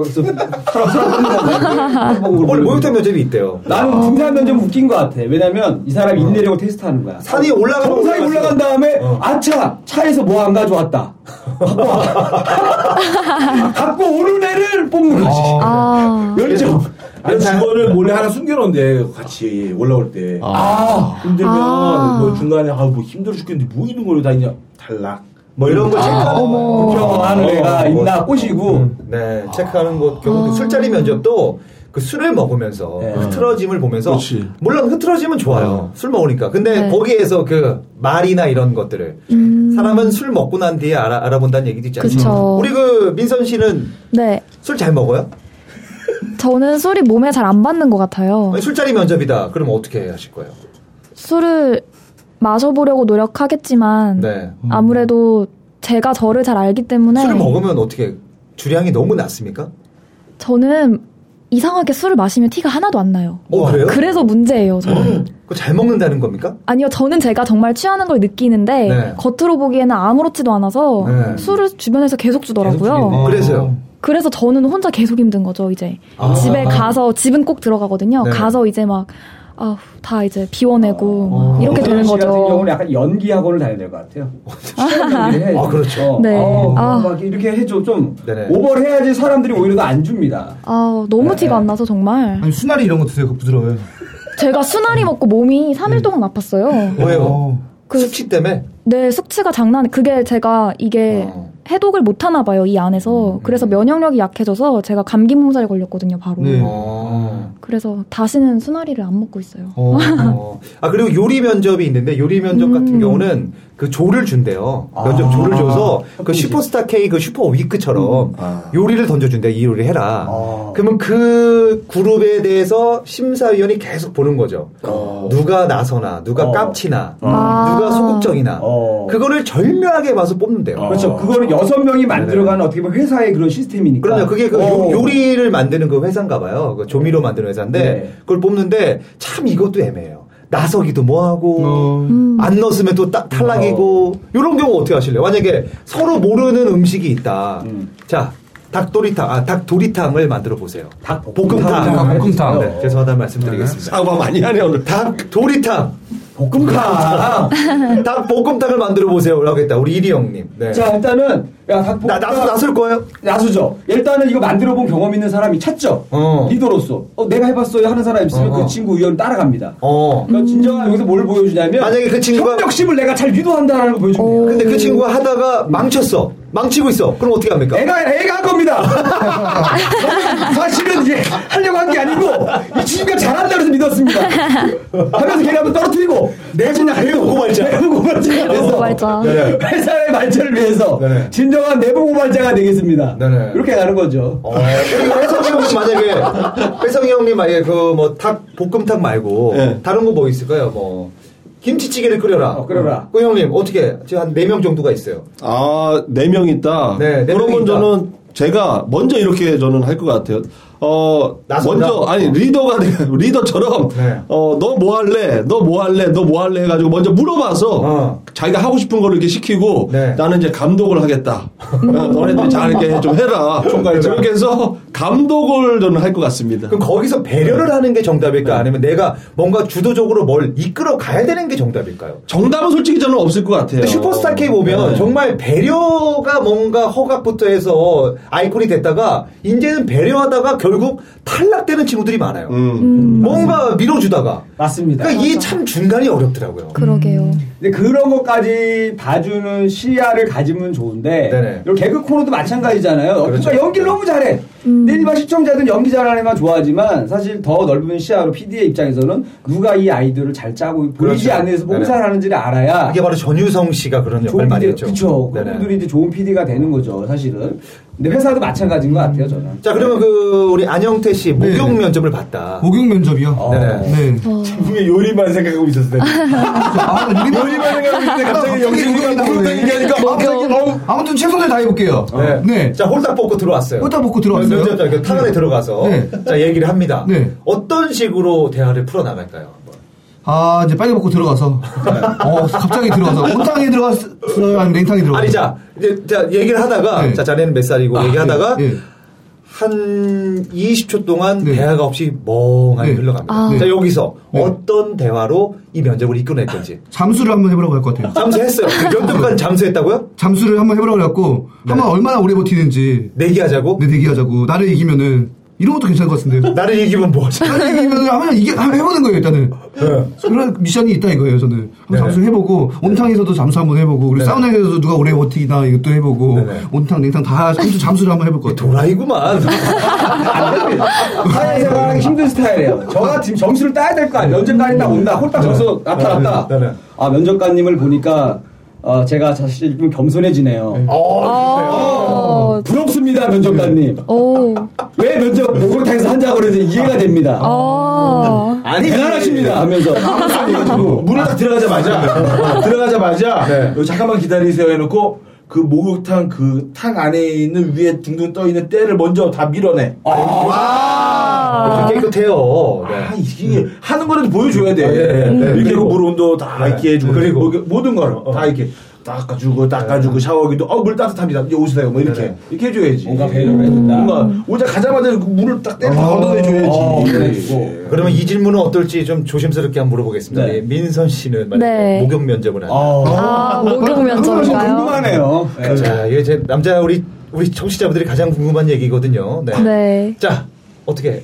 오늘 목욕탕 면접이 있대요. 나는 등산 면접 웃긴 것 같아. 왜냐면 이 사람이 인내력을 테스트하는 거야. 산이 올라가면 정상에. 올라간 다음에 아차 차에 서 뭐 안 가져왔다. 갖고 와. <laughs> 갖고 오는 애를 뽑는 거지. 아, 열정. 아니, 주머니를 몰래 하나 숨겨놓은데, 같이 올라올 때. 아. 힘들면, 아. 뭐 중간에, 아, 뭐 힘들어 죽겠는데, 뭐 이런 걸로 다니냐. 탈락. 뭐 이런 거 체크하고. 불평하는 애가 있나 꼬시고. 네, 체크하는 것 경우도 술자리 면접도 그 술을 먹으면서 네. 흐트러짐을 보면서 그렇지. 물론 흐트러짐은 좋아요. 술 먹으니까. 근데 네. 거기에서 그 말이나 이런 것들을 사람은 술 먹고 난 뒤에 알아, 알아 본다는 얘기도 있지 않습니까? 우리 그 민선 씨는 네. 술 잘 먹어요? 저는 술이 몸에 잘 안 받는 것 같아요. 아니, 술자리 면접이다. 그럼 어떻게 하실 거예요? 술을 마셔보려고 노력하겠지만 네. 아무래도 제가 저를 잘 알기 때문에 술을 먹으면 어떻게 주량이 너무 낮습니까? 저는 이상하게 술을 마시면 티가 하나도 안 나요. 어, 그래요? 그래서 문제예요, 저는. 그거 잘 먹는다는 겁니까? 아니요, 저는 제가 정말 취하는 걸 느끼는데 네. 겉으로 보기에는 아무렇지도 않아서 네. 술을 주변에서 계속 주더라고요. 어, 그래서요. 그래서 저는 혼자 계속 힘든 거죠, 이제. 아. 집에 가서, 집은 꼭 들어가거든요. 네. 가서 이제 막, 아, 다 이제 비워내고, 어. 막 이렇게 되는 씨 같은 거죠. 경우는 약간 연기 학원을 다녀야 될 것 같아요. 연기를. 아, 그렇죠. 네. 어, 아. 막 이렇게 해줘 좀 네네. 오버를 해야지 사람들이 오히려 더 안 줍니다. 아, 너무 네. 티가 안 나서 정말. 아니 수나리 이런 거 드세요. 그거 부드러워요. 제가 수나리 먹고 몸이 3일 동안 아팠어요. 왜요? 그- 숙취 때문에? 네, 숙취가 장난, 그게 제가 이게 어. 해독을 못 하나 봐요, 이 안에서. 그래서 면역력이 약해져서 제가 감기 몸살이 걸렸거든요, 바로. 네. 어. 그래서 다시는 수나리를 안 먹고 있어요. 어. 아 그리고 요리 면접이 있는데 요리 면접 음. 같은 경우는 그 조를 준대요. 면접 아. 조를 줘서 그 슈퍼스타 K 그 슈퍼 위크처럼 요리를 던져준대 이 요리 해라. 그러면 그 그룹에 대해서 심사위원이 계속 보는 거죠. 누가 나서나 누가 어. 깝치나 아. 누가 소극적이나 어. 그거를 절묘하게 봐서 뽑는데요. 그렇죠. 그거는 여섯 명이 만들어가는 어떻게 보면 회사의 그런 시스템이니까. 그럼요. 그게 그 어. 요, 리를 만드는 그 회사인가 봐요. 그 조미료 만 드는 회사인데 네. 그걸 뽑는데 참 이것도 애매해요. 나서기도 뭐하고 음. 안 나섰으면 또 딱 탈락이고 이런 경우 어떻게 하실래요? 만약에 서로 모르는 음식이 있다. 자 닭도리탕, 아 닭도리탕을 만들어 보세요. 닭 볶음탕. 닭 볶음탕. 네, 죄송하다는 말씀 드리겠습니다. 사과 많이 하네 오늘. 닭도리탕. 볶음탕. <laughs> 닭볶음탕을 만들어 보세요. 라고 했다. 우리 이리 형님. 네. 자 일단은 야 닭볶음 나 나서 나설 거예요? 나수죠. 일단은 이거 만들어 본 경험 있는 사람이 찾죠. 어. 리더로서 어, 내가 해봤어요 하는 사람 있으면 어. 그 친구 의견 따라갑니다. 어. 그러니까 진정한 여기서 뭘 보여주냐면 만약에 그 친구가- 협력심을 내가 잘 유도한다라는 걸 보여줍니다. 근데 그 친구가 하다가 망쳤어. 망치고 있어. 그럼 어떻게 합니까? 애가 애가 한 겁니다. <laughs> 사실은 이게 하려고 한 게 아니고 이 친구가 잘한다 그래서 믿었습니다. 하면서 걔가 한번 떨어뜨리고 내가 내부 고발자 내부 고발자가 내부 돼서 고발자. 네네. 회사의 발전을 위해서 네네. 진정한 내부 고발자가 되겠습니다. 네네. 이렇게 가는 거죠. 어, 그리고 혜성이 형님 만약에 혜성이 형님 만약에 그 뭐 닭 볶음탕 말고 네. 다른 거 뭐 있을까요? 뭐 김치찌개를 끓여라. 어, 끓여라. 그 형님 어떻게 지금 한 네 명 정도가 있어요. 아, 네 명 있다. 네, 네 그러면 있다. 저는 제가 먼저 이렇게 저는 할 것 같아요. 어, 나선다? 먼저, 아니, 리더가, 돼- <laughs> 리더처럼, 네. 어, 너 뭐 할래? 너 뭐 할래? 너 뭐 할래? 해가지고 먼저 물어봐서, 어. 자기가 하고 싶은 거를 이렇게 시키고, 네. 나는 이제 감독을 하겠다. 어, 너네들 잘 이렇게 좀 해라. 저렇게 해서 감독을 저는 할 것 같습니다. 그럼 거기서 배려를 하는 게 정답일까? 아니면 내가 뭔가 주도적으로 뭘 이끌어 가야 되는 게 정답일까요? 정답은 솔직히 저는 없을 것 같아요. 슈퍼스타 K 보면 네. 정말 배려가 뭔가 허각부터 해서 아이콘이 됐다가 이제는 배려하다가 결국 탈락되는 친구들이 많아요. 음. 뭔가 밀어주다가. 맞습니다. 그러니까 이게 참 중간이 어렵더라고요. 그러게요. 근데 그런 것까지 봐주는 시야를 가지면 좋은데 네네. 이런 개그 코너도 마찬가지잖아요. 그렇죠. 그러니까 연기를 너무 잘해. 근데 일반 시청자들은 연기 잘하는 애만 좋아하지만 사실 더 넓은 시야로 PD의 입장에서는 누가 이 아이디어를 잘 짜고 보이지 그렇죠. 않는 데서. 봉사를 하는지를 알아야 이게 바로 전유성 씨가 그런 역할 많이 했죠. 그렇죠. 그분들이 이제 좋은 PD가 되는 거죠, 사실은. 근데 회사도 마찬가지인 것 같아요, 저는. 자, 그러면 그 우리 안영태 씨 목욕 면접을 봤다. 목욕 면접이요? 네네. 네. 분명히 요리만 생각하고 있었을 때. <laughs> 아, 요리만 생각하고 있는데 갑자기 영진이가 목욕탕 얘기하니까 갑자기. 아무튼 최선을 다해볼게요. 네. 네. 자, 홀딱 뽑고 들어왔어요. 홀딱 벗고 들어왔어요. 면접자 그 타간에 들어가서 네. 자, 얘기를 합니다. 네. 어떤 식으로 대화를 풀어나갈까요? 아, 이제 빨리 먹고 들어가서. 어, 갑자기 들어가서. 온탕에 들어갔어요? 아니면 냉탕에 들어갔어요? 아니, 자, 이제, 자, 얘기를 하다가, 네. 자, 자네는 몇 살이고 아, 얘기하다가, 예, 예. 한 20초 동안 네. 대화가 없이 멍하게 네. 흘러갑니다. 아. 자, 여기서 네. 어떤 대화로 이 면접을 이끌어낼 건지. 잠수를 한번 해보라고 할 것 같아요. 잠수했어요. 그 면접관 잠수했다고요? 잠수를 한번 해보라고 해갖고, 한번 얼마나 오래 버티는지, 내기하자고? 내 대기하자고. 나를 이기면은, 이런 것도 괜찮을 것 같은데요. 나를 이기면 뭐 하지? 나를 이기면은 한번 이게, 한번 해보는 거예요, 일단은. 그런 미션이 있다 이거예요, 저는. 한번 네. 잠수 해보고, 온탕에서도 잠수 한번 해보고, 그리고 네네. 사우나에서도 누가 오래 버티나 이것도 해보고, 네네. 온탕, 냉탕 다, 아무튼 잠수를 한번 해볼 것 같아요. 도라이구만. <laughs> 사회 생활하기 힘든 스타일이에요. 저 같은 점수를 따야 될 거 아니에요. 면접관이 딱 온다. 홀딱 점수 나타났다. 네, 네. 아, 면접관님을 보니까 어, 제가 사실 좀 겸손해지네요. 어, 부럽습니다, 면접관님. 오, 왜 면접 목욕탕에서 한다고 그러는지 이해가 됩니다. 어. 아니, 대단하십니다 하면서. 뭐 문을 딱 들어가자마자 들어가자마자 네. 잠깐만 기다리세요 해놓고 그 목욕탕 그 탕 안에 있는 위에 둥둥 떠 있는 때를 먼저 다 밀어내. 아, 깨끗해요. 네. 아, 이게 하는 거라도 보여줘야 돼. 네, 네. 이렇게 그리고- 물 온도 다 네. 이렇게 해주고 그리고- 뭐, 모든 거를 다 이렇게 닦아주고 닦아주고 샤워기도 어 물 따뜻합니다. 이제 오세요. 뭐 이렇게 네. 이렇게 해줘야지. 뭔가 배려를 해준다. 뭔가 오자 가자마자 그 물을 딱 때려 걷어내줘야지. 어, 그래. 그러면 이 질문은 어떨지 좀 조심스럽게 한번 물어보겠습니다. 네. 예, 민선 씨는 네. 목욕 면접을 한다. 아, 목욕 면접인가요? 궁금하네요. 네. 자, 이게 제 남자 우리 우리 청취자분들이 가장 궁금한 얘기거든요. 네. 네. 자, 어떻게?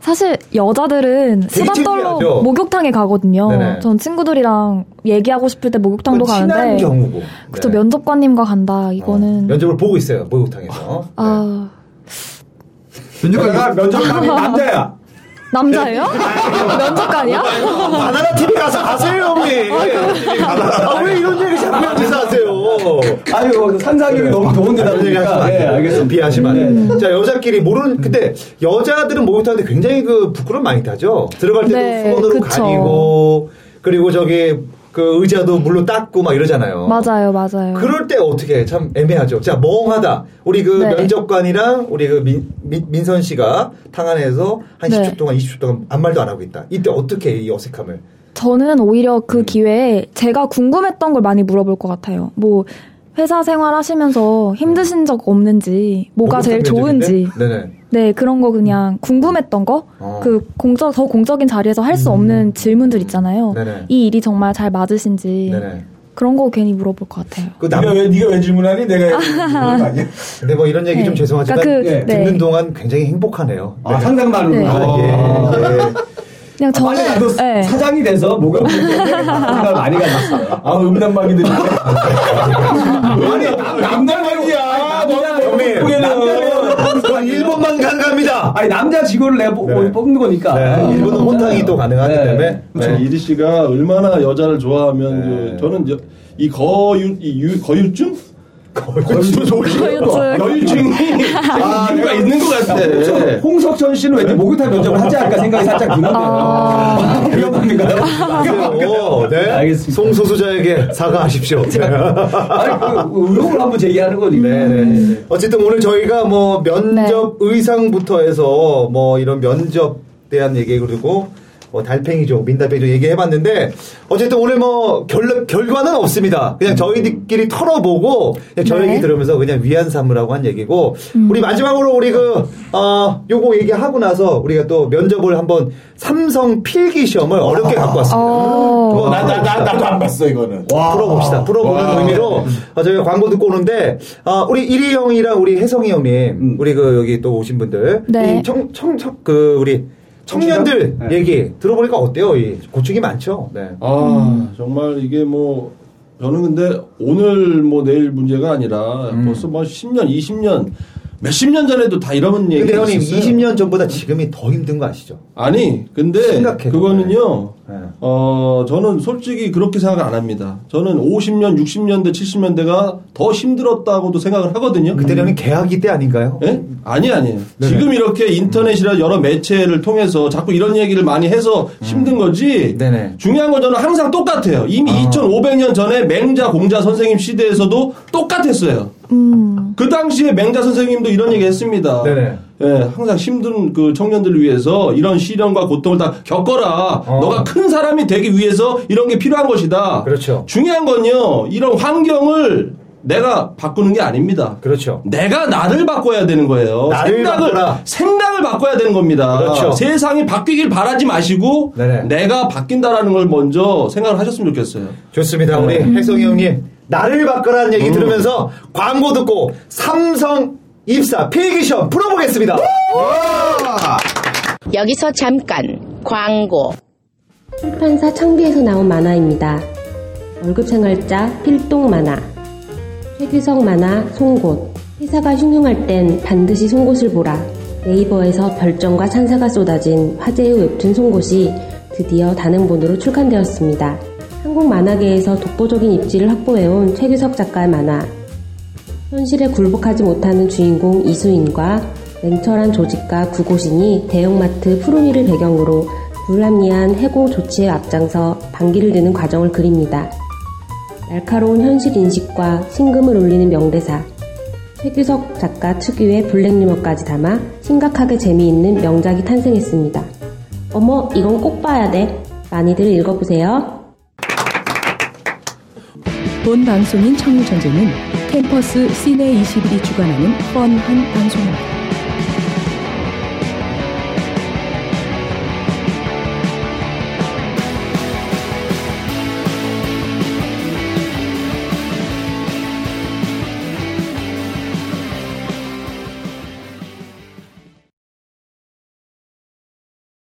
사실 여자들은 수다 떨러? 목욕탕에 가거든요. 네네. 전 친구들이랑 얘기하고 싶을 때 목욕탕도 친한 가는데 경우고. 그쵸 네. 면접관님과 간다. 이거는 면접을 보고 있어요. 목욕탕에서. 아 면접관이 면접관이 <laughs> 남자야. 남자예요? 면접관이야? 바나나 TV 가서 가세요, 형님. 아, 왜 이런 얘기 자꾸 여기서 하세요? 아유, 산사경이 너무 더운데다 이런 얘기 하시면. 안 네. 알겠습니다. 비하시면 안. 음. 자, 여자끼리 모르는, 근데 여자들은 목욕탕인데 굉장히 그 부끄러움 많이 타죠. 들어갈 때도 네, 수건으로 그쵸. 가리고, 그리고 저기 그 의자도 물로 닦고 막 이러잖아요. 맞아요, 맞아요. 그럴 때 어떻게 참 애매하죠. 자, 멍하다. 우리 그 네. 면접관이랑 우리 그 민, 민, 선 씨가 탕 안에서 한 네. 10초 동안, 20초 동안 아무 말도 안 하고 있다. 이때 어떻게 이 어색함을. 저는 오히려 음. 그 기회에 제가 궁금했던 걸 많이 물어볼 것 같아요. 뭐 회사 생활 하시면서 힘드신 적 없는지, 뭐가 제일? 좋은지, 네네. 네 그런 거 그냥 궁금했던 거, 어. 그 공적 더 공적인 자리에서 할 수 없는 질문들 있잖아요. 네네. 이 일이 정말 잘 맞으신지 네네. 그런 거 괜히 물어볼 것 같아요. 그 남, 네가 왜 네가 왜 질문하니? 내가 <laughs> 아니야? 근데 뭐 이런 얘기 네. 좀 죄송하지만 그러니까 그- 듣는 네. 동안 굉장히 행복하네요. 아, 상상 많은구나. 아, 예, 예. <laughs> 그냥 빨리 저는 나도 네. 사장이 돼서 목욕 생각을 많이 가졌어요. 아 음란마귀들이. <laughs> 아니 남자면 저 일본만 가능합니다. 아니, 남자 직원을 내가 뽑- 네. 뽑는 거니까. 네, 일본은 혼탕이 또 가능하기 네. 때문에. 그렇죠. 네. 이리 씨가 얼마나 여자를 좋아하면 네. 그 저는 여- 이 거유 이 유, 거유증 거유증 거유증. 거유증이 아, 이유가 있는 것 같아. 홍석- 홍석천 씨는 왠지 목욕탕 면접을 하지 않을까 생각이 살짝 드는데요. 아. <laughs> 어, 네. 알겠습니다. 송소수자에게 사과하십시오. 네. 아니, 그 의혹을 한번 제기하는 거니까. 네, 네. 어쨌든 오늘 저희가 뭐 면접 의상부터 해서 뭐 이런 면접 대한 얘기 그리고 뭐 달팽이족, 민달팽이족 얘기해봤는데 어쨌든 오늘 뭐 결, 결과는 없습니다. 그냥 저희들끼리 털어보고 그냥 저 네. 얘기 들으면서 그냥 위안 삼으라고 한 얘기고 우리 마지막으로 우리 그, 어, 요거 얘기하고 나서 우리가 또 면접을 한번 삼성 필기 시험을 어렵게 갖고 왔습니다. 어. 그거 나, 나, 나, 나도 안 봤어 이거는. 풀어봅시다. 풀어보는 와. 의미로 어, 저희가 광고 듣고 오는데 어, 우리 이리 형이랑 우리 혜성이 형님 우리 그 여기 또 오신 분들 네. 이 청, 청, 청, 그 우리 청년들 네. 얘기 들어보니까 어때요? 이 고충이 많죠. 네. 아 정말 이게 뭐 저는 근데 오늘 뭐 내일 문제가 아니라 음. 벌써 뭐 10년, 20년 몇십 년 전에도 다 이런 얘기 근데 형님 있었어요. 20년 전보다 지금이 더 힘든 거 아시죠? 아니, 근데 심각해, 그거는요. 네. 어, 저는 솔직히 그렇게 생각 안 합니다. 저는 50년, 60년대, 70년대가 더 힘들었다고도 생각을 하거든요. 그때 형님 계약이 때 아닌가요? 예? 아니 아니에요. 네네. 지금 이렇게 인터넷이나 여러 매체를 통해서 자꾸 이런 얘기를 많이 해서 힘든 거지. 음. 네네. 중요한 건 저는 항상 똑같아요. 이미 2,500년 전에 맹자 공자 선생님 시대에서도 똑같았어요. 그 당시에 맹자 선생님도 이런 얘기 했습니다. 네네. 예, 항상 힘든 그 청년들을 위해서 이런 시련과 고통을 다 겪어라. 어. 너가 큰 사람이 되기 위해서 이런 게 필요한 것이다. 그렇죠. 중요한 건요, 이런 환경을 내가 바꾸는 게 아닙니다. 그렇죠. 내가 나를 바꿔야 되는 거예요. 나를 생각을 바꿔라. 생각을 바꿔야 되는 겁니다. 그렇죠. 세상이 바뀌길 바라지 마시고 네네. 내가 바뀐다라는 걸 먼저 생각을 하셨으면 좋겠어요. 좋습니다. 우리 네. 혜성이 형님 나를 바꿔라는 얘기 음. 들으면서 광고 듣고 삼성 입사 필기시험 풀어보겠습니다. 여기서 잠깐 광고. 출판사 창비에서 나온 만화입니다. 월급 생활자 필동 만화. 최규석 만화 송곳. 회사가 흉흉할 땐 반드시 송곳을 보라. 네이버에서 별점과 찬사가 쏟아진 화제의 웹툰 송곳이 드디어 단행본으로 출간되었습니다. 한국 만화계에서 독보적인 입지를 확보해온 최규석 작가의 만화. 현실에 굴복하지 못하는 주인공 이수인과 냉철한 조직가 구고신이 대형마트 푸르미를 배경으로 불합리한 해고 조치에 앞장서 반기를 드는 과정을 그립니다. 날카로운 현실 인식과 신금을 울리는 명대사, 최규석 작가 특유의 블랙 유머까지 담아 심각하게 재미있는 명작이 탄생했습니다. 어머, 이건 꼭 봐야 돼. 많이들 읽어보세요. 본 방송인 청일전쟁은 캠퍼스 시내 21이 주관하는 뻔한 방송입니다.